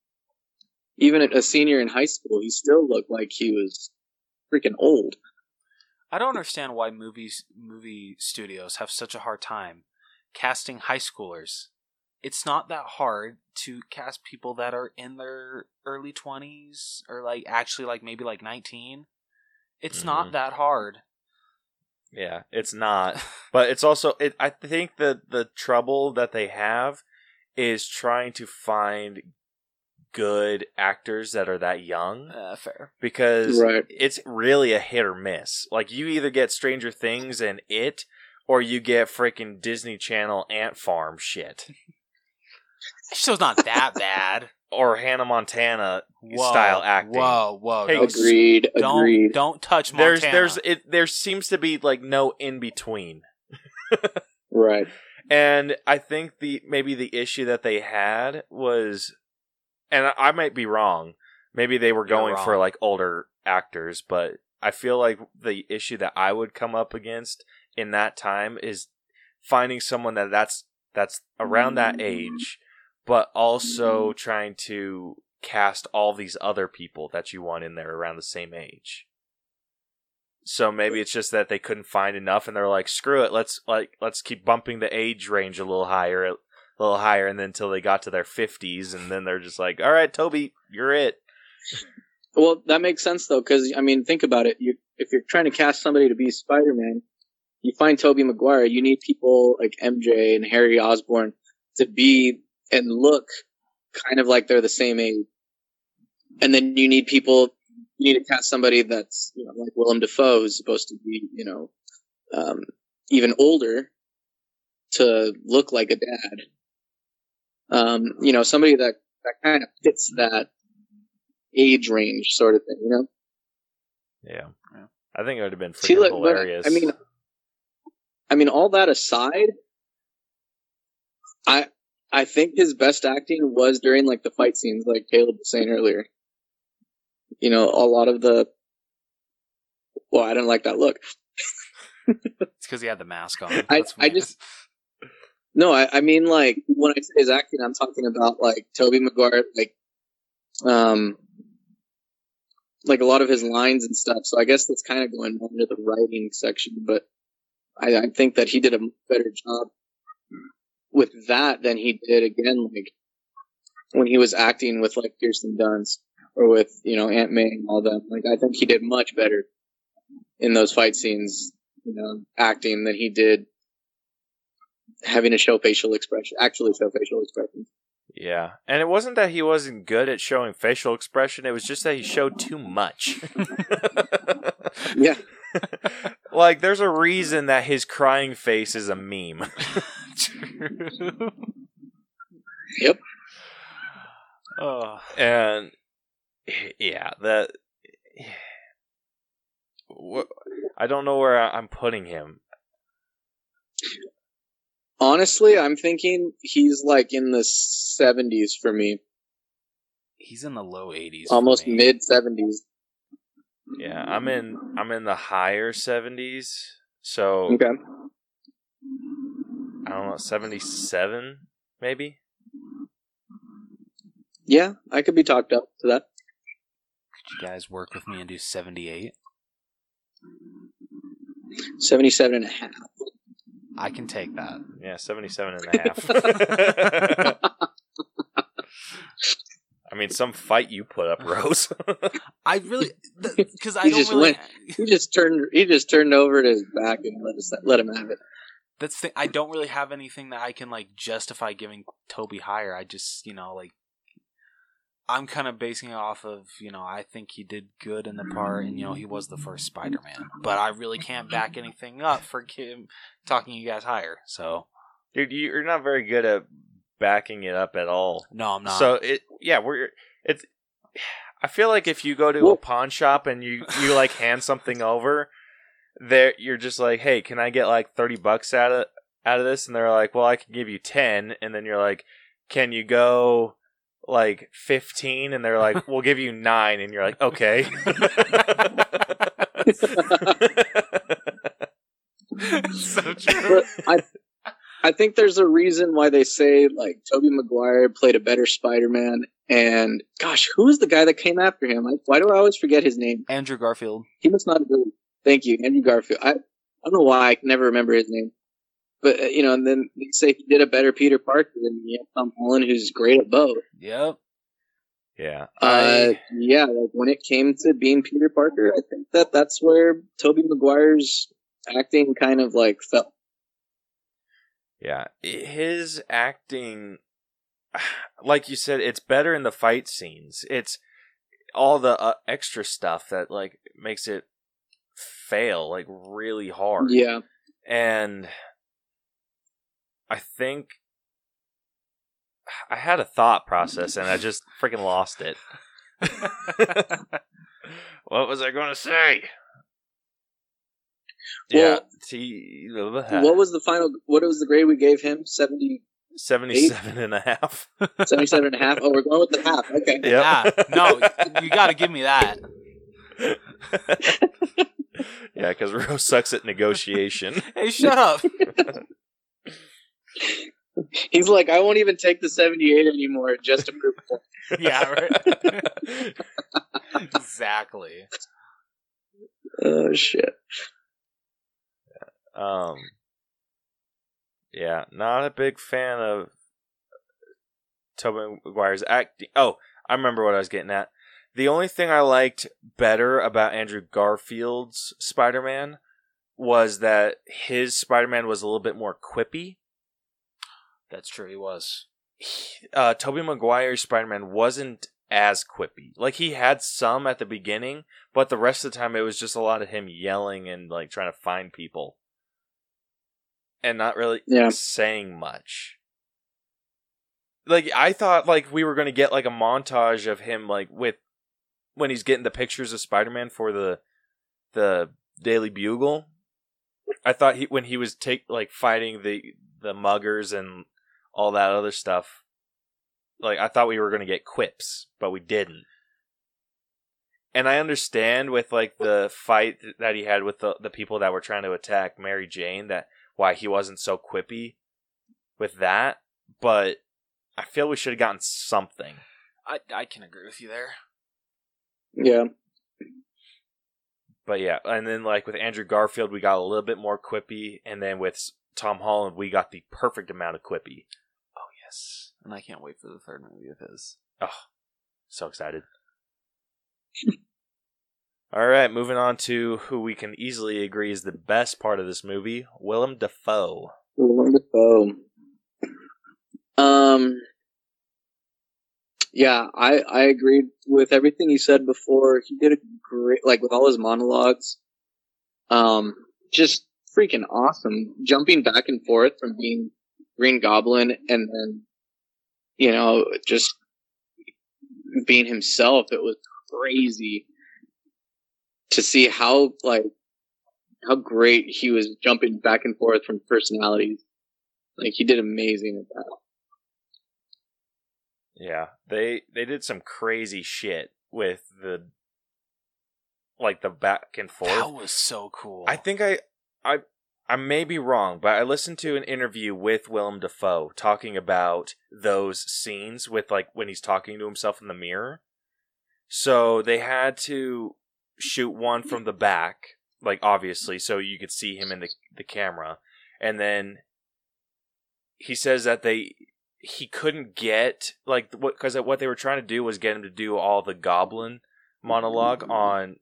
even a senior in high school, he still looked like he was freaking old. I don't understand why movies movie studios have such a hard time casting high schoolers. It's not that hard to cast people that are in their early 20s or like actually like maybe like 19. It's Mhm. not that hard. yeah, it's not. (laughs) But it's also, it, I think that the trouble that they have is trying to find good actors that are that young. Uh, fair. because Right. it's really a hit or miss. Like you either get Stranger Things and it, or you get freaking Disney Channel Ant Farm shit, That show's not that bad. (laughs) or Hannah Montana Whoa, style acting. Whoa, whoa. Hey, don't, Agreed. don't, agreed. don't touch Montana. There's there's it there seems to be like no in between. (laughs) Right. And I think the maybe the issue that they had was, and I, might be wrong. Maybe they were going for like older actors, but I feel like the issue that I would come up against in that time is finding someone that that's that's around that mm-hmm. age, but also mm-hmm. trying to cast all these other people that you want in there around the same age. So maybe it's just that they couldn't find enough, and they're like, "Screw it, let's like let's keep bumping the age range a little higher, a little higher," and then until they got to their fifties, and then they're just like, "All right, Tobey, you're it." Well, that makes sense though, because I mean, think about it. You, if you're trying to cast somebody to be Spider-Man, you find Tobey Maguire. You need people like MJ and Harry Osborn to be and look kind of like they're the same age. And then you need people. You need to cast somebody that's you know like Willem Dafoe, who's supposed to be you know um, even older to look like a dad. Um, you know, somebody that that kind of fits that age range sort of thing, you know? Yeah, Yeah. I think it would have been freaking See, look, hilarious. I mean, I mean, all that aside, I I think his best acting was during like the fight scenes, like Caleb was saying earlier. You know, a lot of the. Well, I didn't like that look. It's because he had the mask on. I- That's I weird. just- No, I, I mean like when I say his acting, I'm talking about like Tobey Maguire, like, um, like a lot of his lines and stuff. So I guess that's kind of going into the writing section, but I, I think that he did a better job with that than he did again, like when he was acting with like Kirsten Dunst or with you know Aunt May and all them. Like I think he did much better in those fight scenes, you know, acting than he did having to show facial expression, actually show facial expression. yeah, and it wasn't that he wasn't good at showing facial expression; it was just that he showed too much. (laughs) Yeah, (laughs) like, there's a reason that his crying face is a meme. (laughs) Yep. Oh, and yeah, that. What, I don't know where I'm putting him. Honestly, I'm thinking he's like in the 70s for me, he's in the low 80s. almost mid 70s. Yeah, I'm in. I'm in the higher 70s. So Okay. I don't know, 77 maybe. Yeah, I could be talked up to that. Could you guys work with me and do 78? 77 and a half. I can take that. Yeah, 77 and a (laughs) half. (laughs) I mean, some fight you put up, Rose. (laughs) I really because I He don't just really. went- He just turned. He just turned over to his back and let us let him have it. That's the, I don't really have anything that I can like justify giving Tobey higher. I just you know like I'm kind of basing it off of you know I think he did good in the part and you know he was the first Spider-Man, but I really can't back anything up for him talking you guys higher. So Dude, you- you're not very good at backing it up at all. no, I'm not. So it, yeah, we're it's. I feel like if you go to a pawn shop and you you like (laughs) hand something over, there you're just like, hey, can I get like thirty bucks out of out of this? And they're like, well, I can give you ten. And then you're like, can you go like fifteen? And they're like, (laughs) we'll give you nine. And you're like, okay. (laughs) so true. I, I think there's a reason why they say like Tobey Maguire played a better Spider-Man, and gosh, who was the guy that came after him? Like, why do I always forget his name? Andrew Garfield. He must not have really. Thank you, Andrew Garfield. I, I don't know why I can never remember his name, but uh, you know, and then they say he did a better Peter Parker than Tom Holland, who's great at both. Yep. yeah. Uh, I, yeah, like when it came to being Peter Parker, I think that that's where Tobey Maguire's acting kind of like fell. Yeah, his acting, (sighs) like you said, it's better in the fight scenes. It's all the uh, extra stuff that like makes it fail like really hard. Yeah, and I think I had a thought process and I just freaking lost it. (laughs) what was I going to say? yeah, Well, T- what was the final? What was the grade we gave him? 70, 77 and a half. (laughs) 77 and a half. Oh, we're going with the half. Okay. Yep. Yeah. No, you got to give me that. (laughs) yeah, because Rose sucks at negotiation. Hey, shut up. He's like, I won't even take the 78 anymore just to prove a point. (laughs) yeah. Right. (laughs) exactly. Oh shit. um, yeah, not a big fan of Tobey Maguire's acting. Oh, I remember what I was getting at. The only thing I liked better about Andrew Garfield's Spider Man was that his Spider Man was a little bit more quippy. That's true. He was. (sighs) uh, Tobey Maguire's Spider Man wasn't as quippy. Like he had some at the beginning, but the rest of the time it was just a lot of him yelling and like trying to find people, and not really Yeah. saying much. Like I thought, like we were gonna get like a montage of him like with when he's getting the pictures of Spider Man for the the Daily Bugle. I thought he when he was take like fighting the the muggers and all that other stuff. Like I thought we were gonna get quips, but we didn't. And I understand with like the fight that he had with the the people that were trying to attack Mary Jane that why he wasn't so quippy with that, but I feel we should have gotten something. I I can agree with you there. Yeah. But yeah, and then like with Andrew Garfield, we got a little bit more quippy, and then with Tom Holland, we got the perfect amount of quippy. Yes, and I can't wait for the third movie of his. Oh, so excited. (laughs) All right, moving on to who we can easily agree is the best part of this movie, Willem Dafoe. Willem Dafoe. Um. Yeah, I I agreed with everything he said before. He did a great, like with all his monologues. Um, just freaking awesome. Jumping back and forth from being Green Goblin and then, you know, just being himself. It was crazy to see how like how great he was jumping back and forth from personalities. Like he did amazing at that. Yeah, they they did some crazy shit with the like the back and forth. That was so cool. I think I I I may be wrong, but I listened to an interview with Willem Dafoe talking about those scenes with like when he's talking to himself in the mirror. So they had to shoot one from the back, like obviously, so you could see him in the the camera, and then he says that they he couldn't get like what because what they were trying to do was get him to do all the Goblin monologue mm-hmm. on.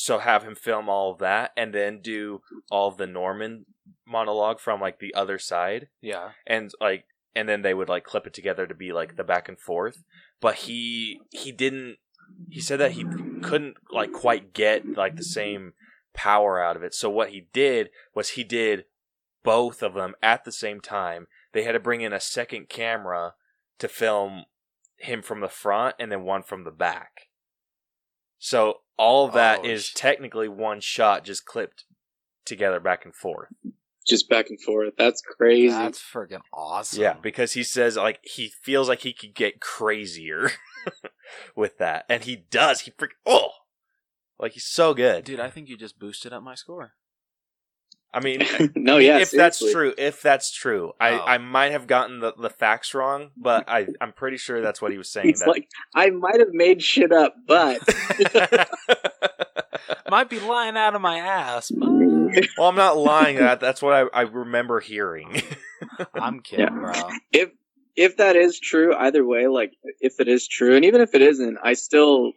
So have him film all of that and then do all of the Norman monologue from like the other side. Yeah. and like and then they would like clip it together to be like the back and forth. But he he didn't he said that he couldn't like quite get like the same power out of it. So what he did was he did both of them at the same time. They had to bring in a second camera to film him from the front and then one from the back so all of that Oh, is sh- technically one shot just clipped together back and forth Just back and forth. That's crazy. That's freaking awesome. Yeah, because he says like he feels like he could get crazier (laughs) with that, and he does. He freak oh, like he's so good. Dude, I think you just boosted up my score. I mean, (laughs) no, yeah. if that's true, if that's true, I Oh. I might have gotten the, the facts wrong, but I I'm pretty sure that's what he was saying. He's like, I might have made shit up, but. (laughs) Might be lying out of my ass, but (laughs) well, I'm not lying. That that's what I, I remember hearing. I'm kidding, Yeah. bro. if if that is true, either way, like if it is true, and even if it isn't, I still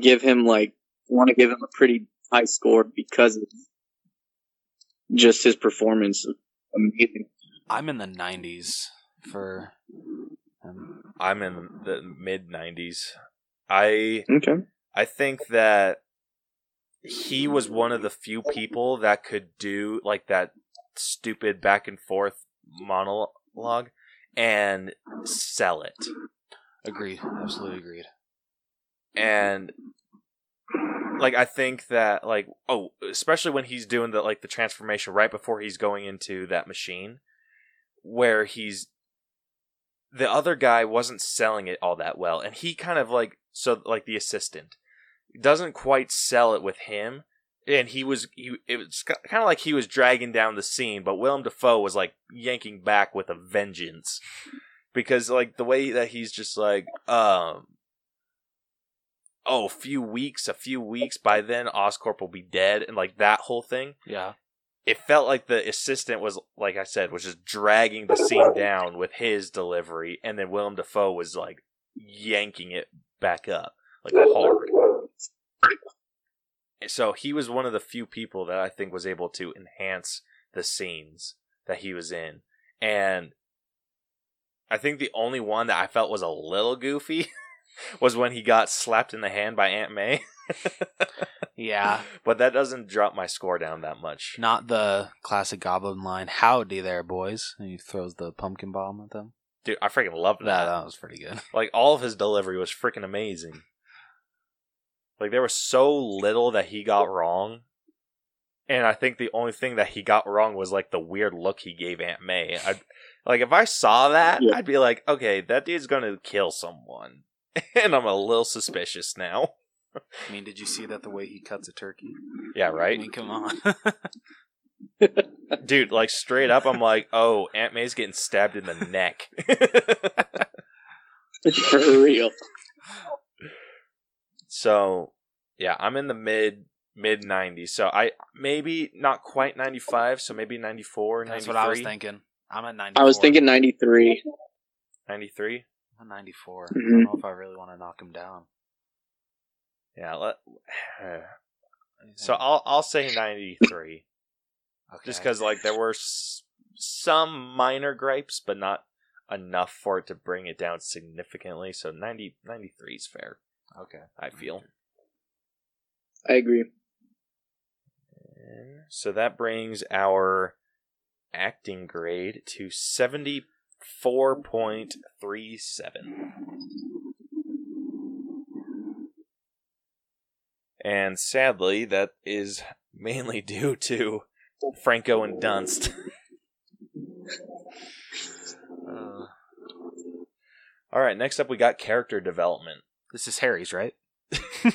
give him like want to give him a pretty high score because of just his performance. Amazing. I'm in the 90s for him. I'm in the mid '90s. I Okay. I think that he was one of the few people that could do like that stupid back and forth monologue and sell it. Agreed. Absolutely agreed. And like I think that like oh, especially when he's doing the like the transformation right before he's going into that machine where he's the other guy wasn't selling it all that well and he kind of like so like the assistant doesn't quite sell it with him and he was he, it was kind of like he was dragging down the scene but Willem Dafoe was like yanking back with a vengeance because like the way that he's just like um oh a few weeks a few weeks by then Oscorp will be dead and like that whole thing Yeah. it felt like the assistant was like I said was just dragging the scene (laughs) down with his delivery, and then Willem Dafoe was like yanking it back up like hard. And so he was one of the few people that I think was able to enhance the scenes that he was in, and I think the only one that I felt was a little goofy (laughs) was when he got slapped in the hand by Aunt May. (laughs) Yeah. but that doesn't drop my score down that much. Not the classic Goblin line, howdy there, boys. And he throws the pumpkin bomb at them. Dude, I freaking loved That, that. that was pretty good. (laughs) Like all of his delivery was freaking amazing. Like there was so little that he got wrong. And I think the only thing that he got wrong was like the weird look he gave Aunt May. I like if I saw that, Yeah. I'd be like, okay, that dude's gonna kill someone. (laughs) And I'm a little suspicious now. (laughs) I mean, did you see that the way he cuts a turkey? Yeah, I right? mean, come on. (laughs) Dude, like straight up I'm like, oh, Aunt May's getting stabbed in the neck. For real. So yeah, I'm in the mid mid 90s. So I maybe not quite 95, so maybe 94, That's 93. what I was thinking. I'm at 94. I was thinking 93. 93. I'm at 94. I don't know mm-hmm. if I really want to knock him down. Yeah, let, (sighs) What so? I'll I'll say 93 okay. just cuz like there were s- some minor gripes but not enough for it to bring it down significantly. So 90 93 is fair, Okay. I feel. I agree. So that brings our acting grade to 74.37. And sadly, that is mainly (laughs) due to Franco and Dunst. (laughs) Uh, All right, next up we got character development. this is Harry's, right? (laughs)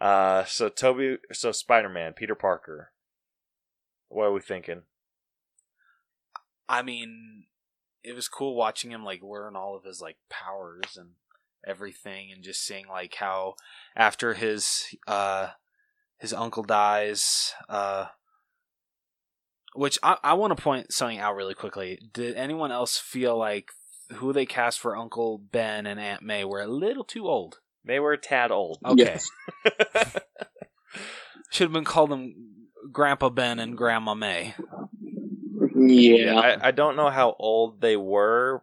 Uh, so Tobey, so Spider-Man, Peter Parker. What are we thinking? I mean, it was cool watching him like learn all of his like powers and everything, and just seeing like how after his uh his uncle dies, uh Which I, I want to point something out really quickly. Did anyone else feel like who they cast for Uncle Ben and Aunt May were a little too old? They were a tad old. Okay. Yeah. (laughs) Should have been called them Grandpa Ben and Grandma May. Yeah. I, I don't know how old they were,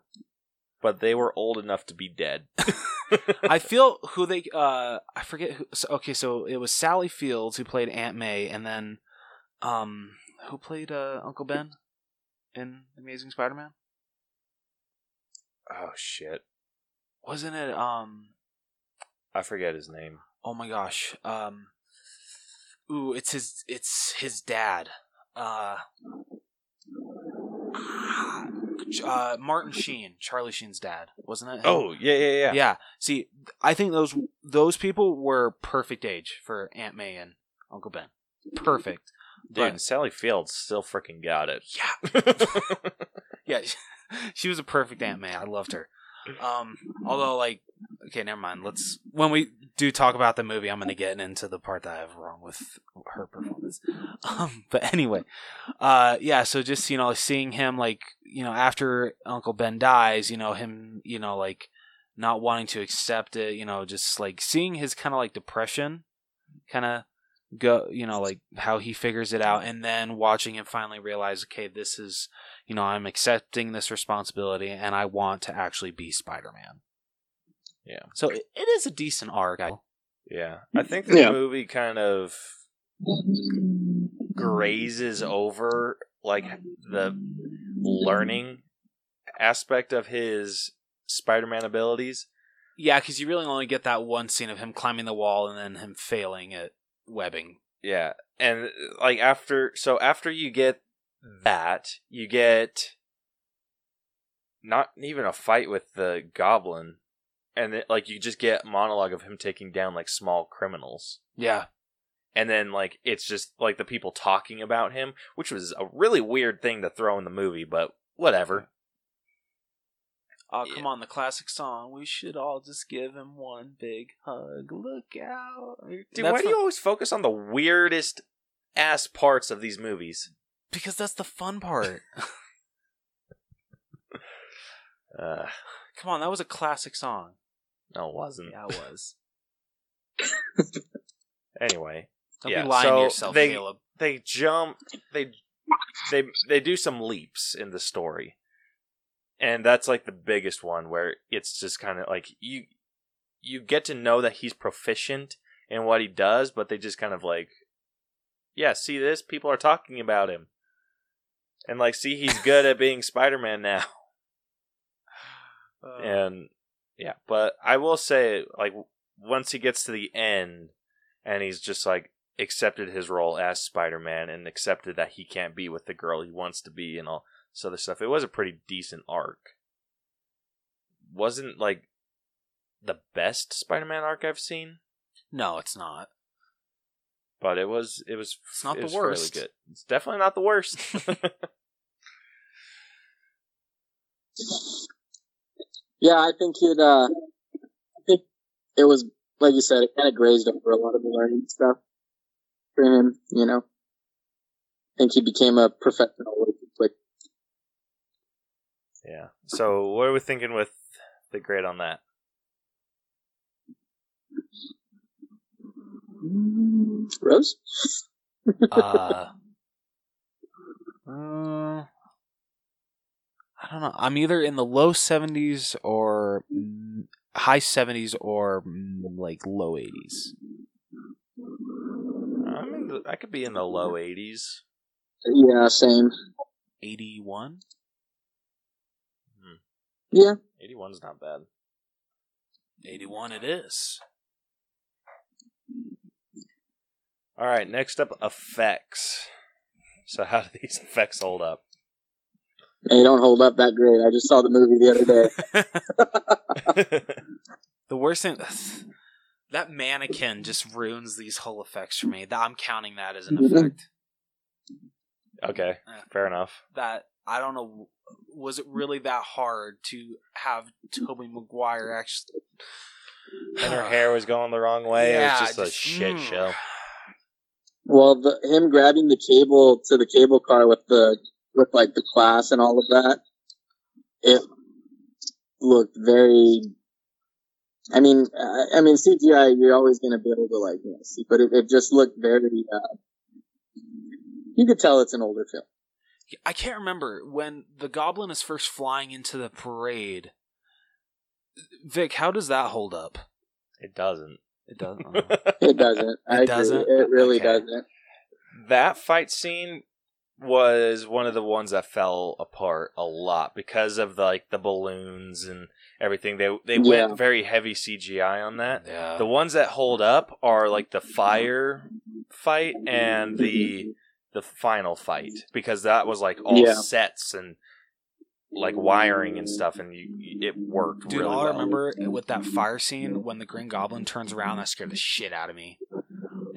but they were old enough to be dead. (laughs) I feel who they uh I forget who so, okay so it was Sally Fields who played Aunt May and then um who played uh Uncle Ben in Amazing Spider-Man? oh shit, Wasn't it um I forget his name. oh my gosh um ooh it's his it's his dad uh uh Martin Sheen Charlie Sheen's dad wasn't it him? Oh yeah, yeah, yeah. yeah. See, I think those those people were perfect age for Aunt May and Uncle Ben. Perfect. Dude, But- Sally Fields still freaking got it. Yeah. (laughs) yeah. (laughs) She was a perfect Aunt May. I loved her. Um, although, like, okay, never mind. Let's when we do talk about the movie, I'm going to get into the part that I have wrong with her performance. (laughs) Um, but anyway, uh, yeah. So just you know, seeing him like you know after Uncle Ben dies, you know him, you know, like not wanting to accept it, you know, just like seeing his kind of like depression, kind of go, you know, like how he figures it out, and then watching him finally realize, okay, this is you know, I'm accepting this responsibility and I want to actually be Spider Man. Yeah. So it, it is a decent arc. I, Yeah, I think the Yeah. movie kind of grazes over like the learning aspect of his Spider-Man abilities. yeah, because you really only get that one scene of him climbing the wall and then him failing at webbing. Yeah, and like after, so after you get mm. that, you get not even a fight with the Goblin, and it, like you just get monologue of him taking down like small criminals. Yeah. and then like it's just like the people talking about him, which was a really weird thing to throw in the movie, but whatever. Oh, Yeah. come on, the classic song. We should all just give him one big hug. Look out. Dude, That's why do you always focus on the weirdest ass parts of these movies? Because that's the fun part. (laughs) Uh, come on, that was a classic song. no, it wasn't. Yeah, it was. (laughs) Anyway, Don't Yeah, be lying so to yourself, they- Caleb. they jump. They they they do some leaps in the story, and that's like the biggest one where it's just kind of like you you get to know that he's proficient in what he does, but they just kind of like, yeah, see this? People are talking about him, and like see he's good at being Spider Man now. (laughs) Uh, and yeah but i will say like once he gets to the end and he's just like accepted his role as spider-man and accepted that he can't be with the girl he wants to be and all this other stuff it was a pretty decent arc wasn't like the best spider-man arc i've seen no, it's not. but it was it was It's not it the was fairly worst. good it's definitely not the worst (laughs) Yeah, I think it. Uh, I think it was like you said. It kind of grazed over a lot of the learning stuff for him. You know, I think he became a professional really quick. Yeah so what are we thinking with the grade on that Rose. uh, (laughs) uh, I don't know. I'm either in the low 70s or high 70s or mm, like low 80s. I'm in the, i could be in the low 80s Yeah, same. 81? Yeah. 81's not bad 81 it is. All right, next up, effects. So, how do these (laughs) effects hold up? They don't hold up that great. I just saw the movie the other day. (laughs) (laughs) The worst thing that mannequin just ruins these whole effects for me. That I'm counting that as an mm-hmm. effect. okay, fair enough. That I don't know was it really that hard to have Tobey Maguire actually And her hair was going the wrong way. it was just, just- a shit mm. show. Well, the, him grabbing the cable to the cable car with the with like the class and all of that, it looked very. I mean, I, I mean CGI. You're always going to be able to like you know, see, but it, it just looked very. Uh, you could tell it's an older film. I can't remember when the goblin is first flying into the parade. Vic, how does that hold up? It doesn't. It doesn't. (laughs) It doesn't. I doesn't? It really Okay. doesn't. that fight scene was one of the ones that fell apart a lot because of the, like the balloons and everything. They they Yeah. went very heavy CGI on that. yeah. The ones that hold up are like the fire fight and the the final fight because that was like all Yeah. sets and like wiring and stuff and you, it worked Dude, really all I well. remember with that fire scene when the Green Goblin turns around, that scared the shit out of me. Dude,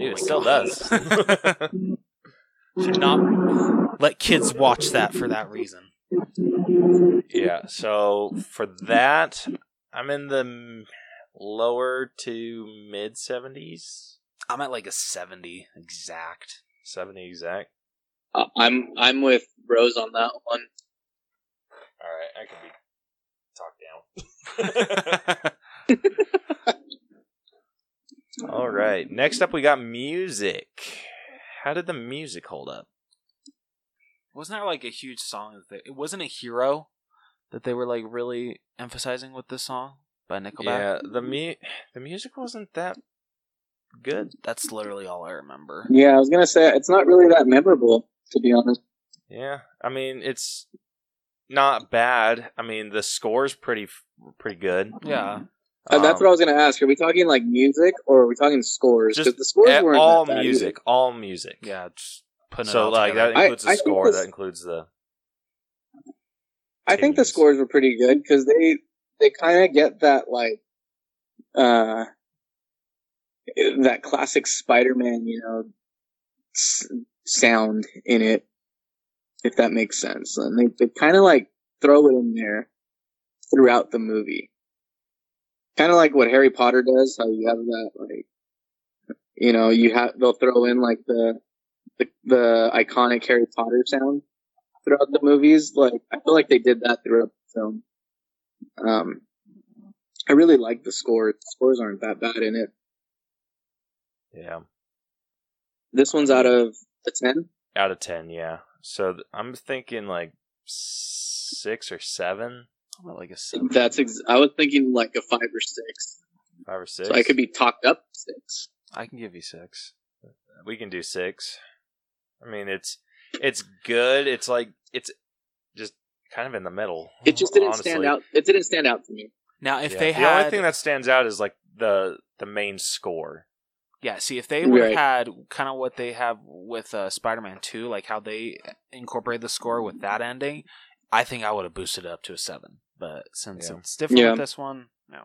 Oh it still God. does. (laughs) (laughs) Should not let kids watch that for that reason. yeah, so for that, I'm in the lower to mid 70s, I'm at like a 70 exact. 70 exact. Uh, I'm I'm with Rose on that one. All right, I can be talked down. (laughs) All right. Next up, we got music. How did the music hold up? Wasn't there like a huge song that it wasn't a hero that they were like really emphasizing with this song by Nickelback? Yeah, the mu- the music wasn't that good. That's literally all I remember. Yeah, I was gonna say it's not really that memorable, to be honest. Yeah, I mean it's not bad. I mean the score's pretty pretty good. Yeah. Uh, that's Um, what I was gonna ask. Are we talking like music or are we talking scores? Just the scores weren't all that bad music, all music. Yeah, just putting it So all like together. that includes I- I the think score. this- That includes the. I think the scores were pretty good because they they kind of get that like uh that classic Spider-Man, you know, s- sound in it, if that makes sense. And they they kind of like throw it in there throughout the movie, kind of like what Harry Potter does. How you have that like, you know, you have they'll throw in like the the, the iconic Harry Potter sound throughout the movies. Like I feel like they did that throughout the film. Um, I really like the score. The scores aren't that bad in it. Yeah This one's out of the ten. out of ten. Yeah. So th- I'm thinking like six or seven, I'm like a seven. That's ex- I was thinking like a five or six. five or six. So I could be talked up six. I can give you six. we can do six. I mean, it's it's good. It's like it's just kind of in the middle. It just didn't honestly. stand out. It didn't stand out to me. Now, if Yeah. they the had, only thing that stands out is like the the main score. Yeah, see, if they would have Right. had kind of what they have with uh, Spider-Man Two, like how they incorporate the score with that ending, I think I would have boosted it up to a seven. But since Yeah. it's different Yeah. with this one, no.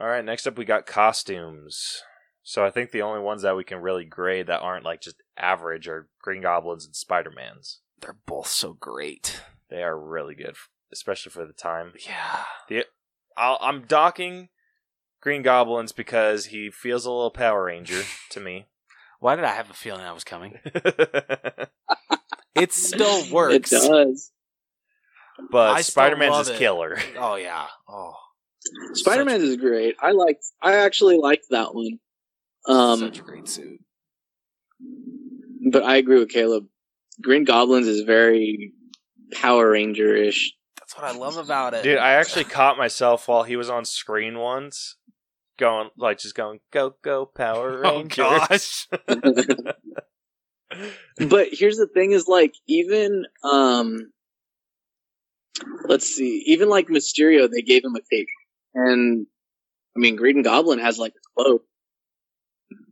All right, next up we got costumes. So I think the only ones that we can really grade that aren't like just average are Green Goblins and Spider Mans. They're both so great. They are really good, especially for the time. Yeah. I'll, I'm docking Green Goblins because he feels a little Power Ranger to me. (laughs) Why did I have a feeling that was coming? (laughs) It still works. It does. but I Spider Man's is it. killer. Oh yeah. Oh. Spider Man is great. I liked. I actually liked that one. Um, such a great suit. but I agree with Caleb. Green Goblins is very Power Ranger ish. That's what I love about it. Dude, I actually caught myself while he was on screen once, going like just going go go Power Rangers. (laughs) Oh, Rangers. gosh. (laughs) but here's the thing: is like even um, let's see, even like Mysterio, they gave him a cape, and I mean Green Goblin has like a cloak,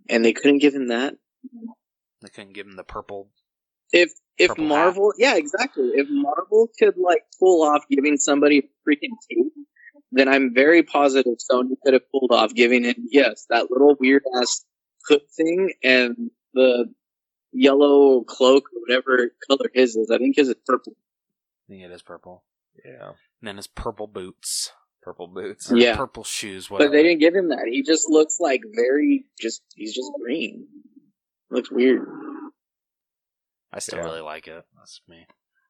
and they couldn't give him that. They couldn't give him the purple. If if Purple hat. Marvel, yeah, exactly. If Marvel could like pull off giving somebody a freaking cape, then I'm very positive Sony could have pulled off giving him yes that little weird ass hood thing and the yellow cloak or whatever color his is. I think his is purple. I think it is purple. yeah, And then his purple boots. purple boots. Or Yeah. Purple shoes, But they didn't give him that. He just looks like very just he's just green. looks weird. I still Yeah. really like it. That's me.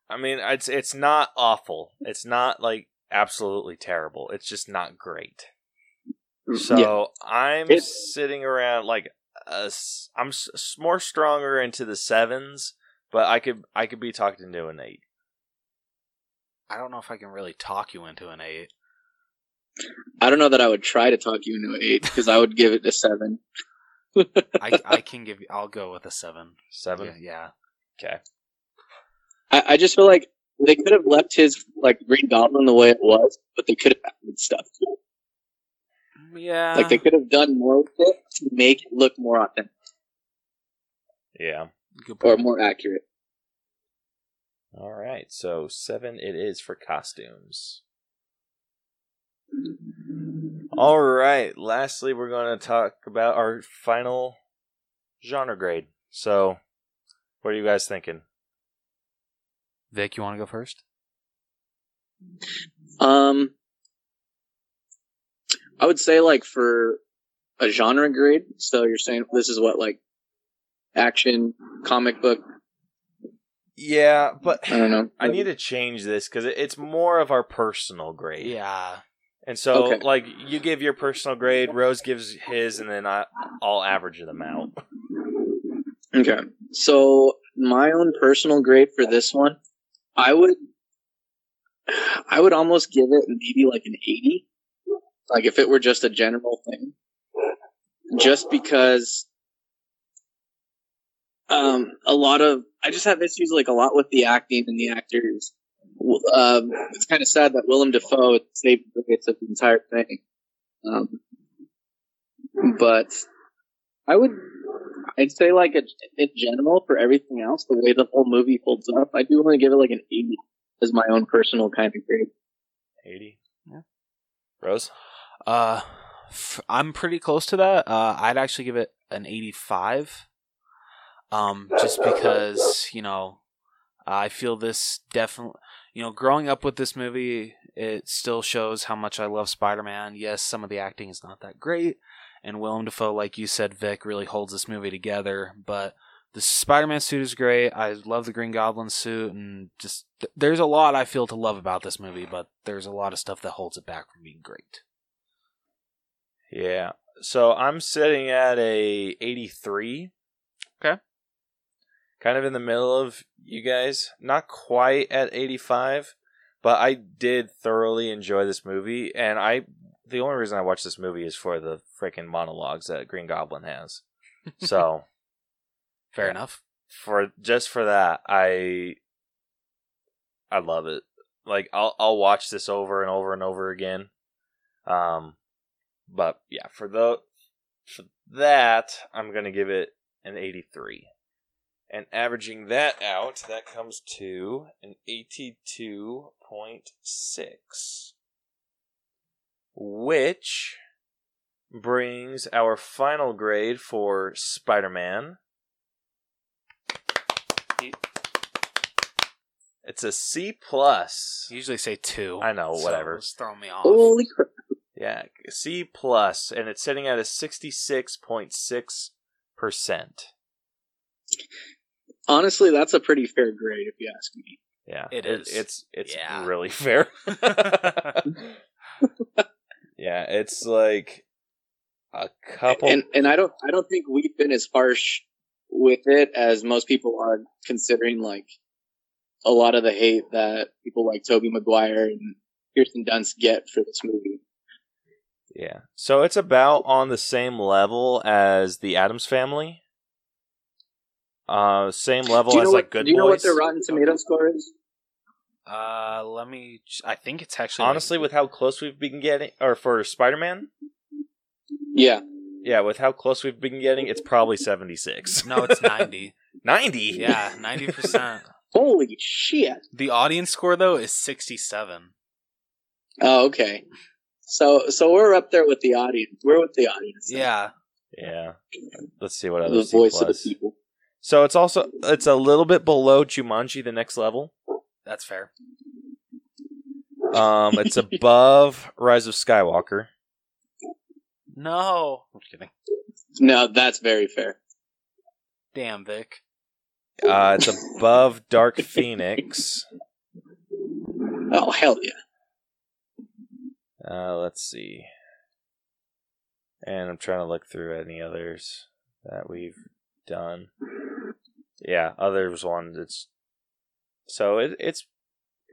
I mean, it's it's not awful. It's not like absolutely terrible. It's just not great. Mm, so yeah. I'm It- sitting around like a s- I'm s- s- more stronger into the sevens, but I could I could be talked into an eight. I don't know if I can really talk you into an eight. I don't know that I would try to talk you into an eight because I would give it a seven. (laughs) I I can give you. I'll go with a seven. Seven. Yeah, yeah. Okay. I, I just feel like they could have left his like Green Goblin the way it was, but they could have added stuff. to it. Yeah. Like they could have done more with it to make it look more authentic Yeah. Good or more accurate. All right. So seven it is for costumes. All right. Lastly, we're going to talk about our final genre grade. So, what are you guys thinking? Vic, you want to go first? Um, I would say like for a genre grade. So you're saying this is what like action, comic book. Yeah, but I don't know. I need to change this because it's more of our personal grade. Yeah. And so, Okay. like, you give your personal grade, Rose gives his, and then I, I'll average them out. Okay. So my own personal grade for this one, I would, I would almost give it maybe like an 80. Like if it were just a general thing. Just because, um, a lot of, I just have issues like a lot with the acting and the actors. Um, it's kind of sad that Willem Dafoe saved the grace of the entire thing. Um, but I would I'd say like a, in general for everything else, the way the whole movie holds up, I do want to give it like an 80 as my own personal kind of grade. 80. Yeah. Rose? Uh, f- I'm pretty close to that. Uh, I'd actually give it an 85. Um, just because you know, I feel this definitely. You know, growing up with this movie, it still shows how much I love Spider-Man. Yes, some of the acting is not that great, and Willem Dafoe, like you said, Vic, really holds this movie together. But the Spider-Man suit is great. I love the Green Goblin suit, and just th- there's a lot I feel to love about this movie. But there's a lot of stuff that holds it back from being great. Yeah. So I'm sitting at a 83. Okay. Kind of in the middle of you guys. Not quite at 85, but I did thoroughly enjoy this movie and I the only reason I watch this movie is for the freaking monologues that Green Goblin has. (laughs) So, Fair Yeah. enough. for just for that, I I love it. Like I'll I'll watch this over and over and over again. Um but yeah, for the for that, I'm going to give it an 83. And averaging that out, that comes to an 82.6. Which brings our final grade for Spider-Man It's a C plus. You usually say two. I know, so whatever. It's throwing me off. Holy crap. Yeah, C plus, and it's sitting at a sixty-six point six percent. Honestly, that's a pretty fair grade if you ask me. Yeah, It it- is. It's it's Yeah. really (laughs) fair. (laughs) (laughs) yeah, it's like a couple. And and I don't I don't think we've been as harsh with it as most people are considering like a lot of the hate that people like Tobey Maguire and Kirsten Dunst get for this movie. yeah, so it's about on the same level as the Addams Family. Uh, same level as what like Good do you know what Boys. their Rotten Tomato score is? Uh, let me. ch- I think it's actually Honestly, with how close we've been getting, or for Spider-Man, Yeah. yeah, with how close we've been getting, it's probably seventy-six. no, it's (laughs) ninety. ninety. yeah, ninety percent. (laughs) Holy shit. The audience score though is sixty-seven. Oh, okay. So so we're up there with the audience. We're with the audience. Yeah, Yeah. Let's see what other The C voice of the people. So it's also it's a little bit below Jumanji, the next level. That's fair. Um, it's above (laughs) Rise of Skywalker. No, I'm kidding. No, that's very fair. Damn, Vic. Uh, it's above (laughs) Dark Phoenix. Oh hell yeah! Uh, let's see. And I'm trying to look through any others that we've done. Yeah, others ones. It's so it, it's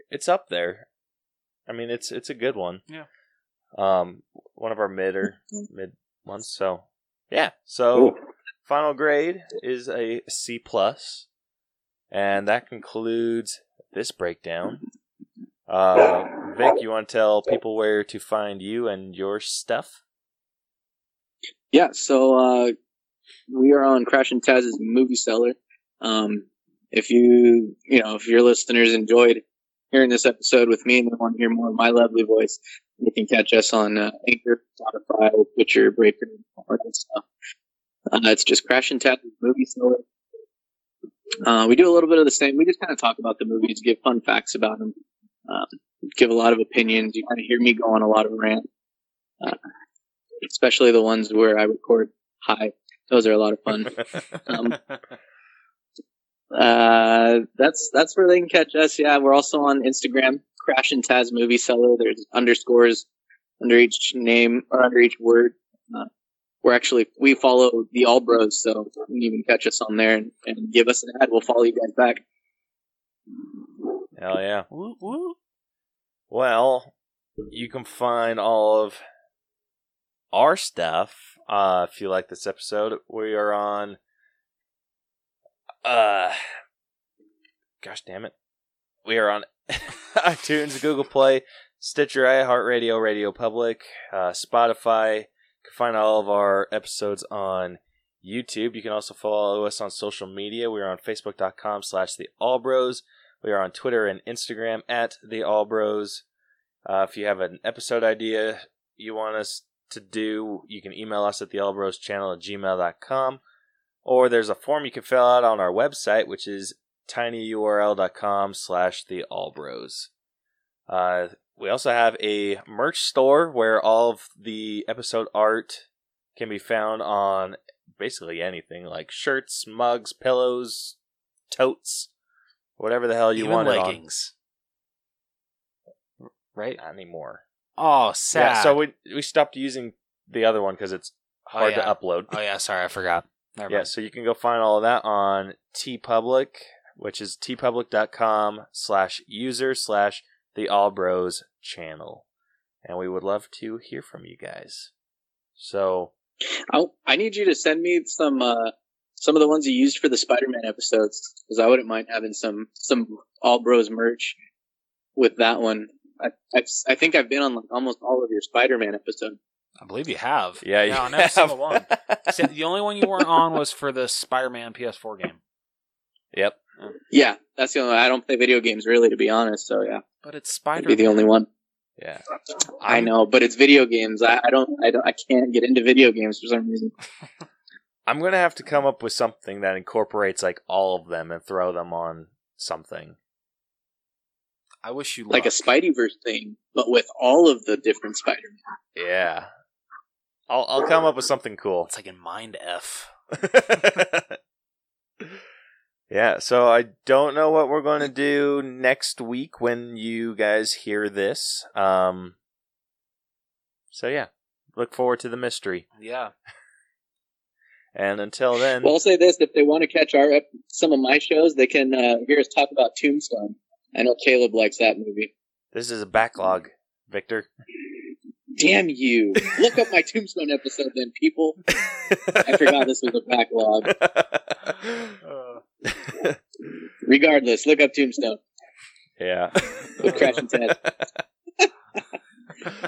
it's up there. I mean, it's it's a good one. Yeah. Um, one of our mid or mid ones. So yeah. So final grade is a C plus, and that concludes this breakdown. Uh, Vic, you want to tell people where to find you and your stuff? Yeah, so uh, we are on Crash and Taz's Movie Cellar. Um, if you, you know, if your listeners enjoyed hearing this episode with me and they want to hear more of my lovely voice, you can catch us on uh, Anchor, Spotify, Stitcher, Breaker, all that stuff. Uh, it's just Crash and Taz's Movie Cellar. Uh, we do a little bit of the same. We just kind of talk about the movies, give fun facts about them, um, give a lot of opinions. You kind of hear me go on a lot of rant, uh, especially the ones where I record high. Those are a lot of fun. (laughs) Um, uh, that's that's where they can catch us. Yeah, we're also on Instagram, Crash and Taz Movie Cellar. There's underscores under each name or under each word. Uh, we're actually we follow the All Bros, so you can even catch us on there and, and give us an ad. We'll follow you guys back. Hell yeah. Woo, woo. Well, you can find all of our stuff. Uh, if you like this episode, we are on. Uh, gosh damn it, we are on (laughs) iTunes, Google Play, Stitcher, iHeartRadio, Radio Public, uh, Spotify. You can find all of our episodes on YouTube. You can also follow us on social media. We are on Facebook.com slash The Allbros. We are on Twitter and Instagram at The Allbros. Uh, if you have an episode idea you want us to do, you can email us at the Allbros channel at gmail.com. Or there's a form you can fill out on our website, which is tinyurl.com slash the Allbros. Uh, we also have a merch store where all of the episode art can be found on basically anything like shirts, mugs, pillows, totes, whatever the hell you Even want leggings. Right? Not anymore. Oh, sad. Yeah, so we we stopped using the other one because it's Oh, hard yeah. to upload. Oh yeah, sorry, I forgot. Never Yeah, mind. so you can go find all of that on TeePublic, which is teepublic.com slash user slash the All Bros channel. And we would love to hear from you guys. So, I, I need you to send me some uh, some of the ones you used for the Spider-Man episodes because I wouldn't mind having some some All Bros merch with that one. I, I, I think I've been on like almost all of your Spider-Man episodes. I believe you have. yeah, you yeah on every single have- one. The only one you weren't on was for the Spider-Man PS4 game. yep. Yeah, that's the only. One. I don't play video games really, to be honest. So yeah, But it's Spider. be the only one. Yeah. I know, but it's video games. I, I don't. I don't. I can't get into video games for some reason. (laughs) I'm going to have to come up with something that incorporates like all of them and throw them on something. I wish you Like a luck. Spideyverse thing, but with all of the different Spider-Man. Yeah. I'll I'll come up with something cool. It's like in Mind F. (laughs) yeah, so I don't know what we're going to do next week when you guys hear this. Um So yeah, look forward to the mystery. Yeah. (laughs) And until then, Well, I'll say this: if they want to catch our some of my shows, they can uh, hear us talk about Tombstone. I know Caleb likes that movie. this is a backlog, Victor. Damn you! Look up my Tombstone episode, then, people. I forgot this was a backlog. (laughs) Regardless, look up Tombstone. yeah. With Crash and Ted.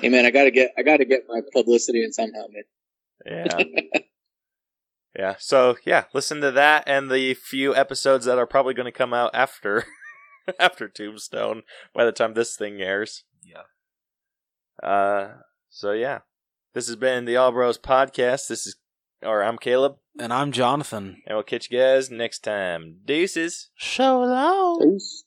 Hey man, I gotta get I gotta get my publicity in somehow, man. Yeah. yeah. So yeah, listen to that and the few episodes that are probably going to come out after (laughs) after Tombstone by the time this thing airs. Yeah. Uh. So yeah, this has been the All Bros podcast. This is, or I'm Caleb, And I'm Jonathan. and we'll catch you guys next time. Deuces. So long. Peace.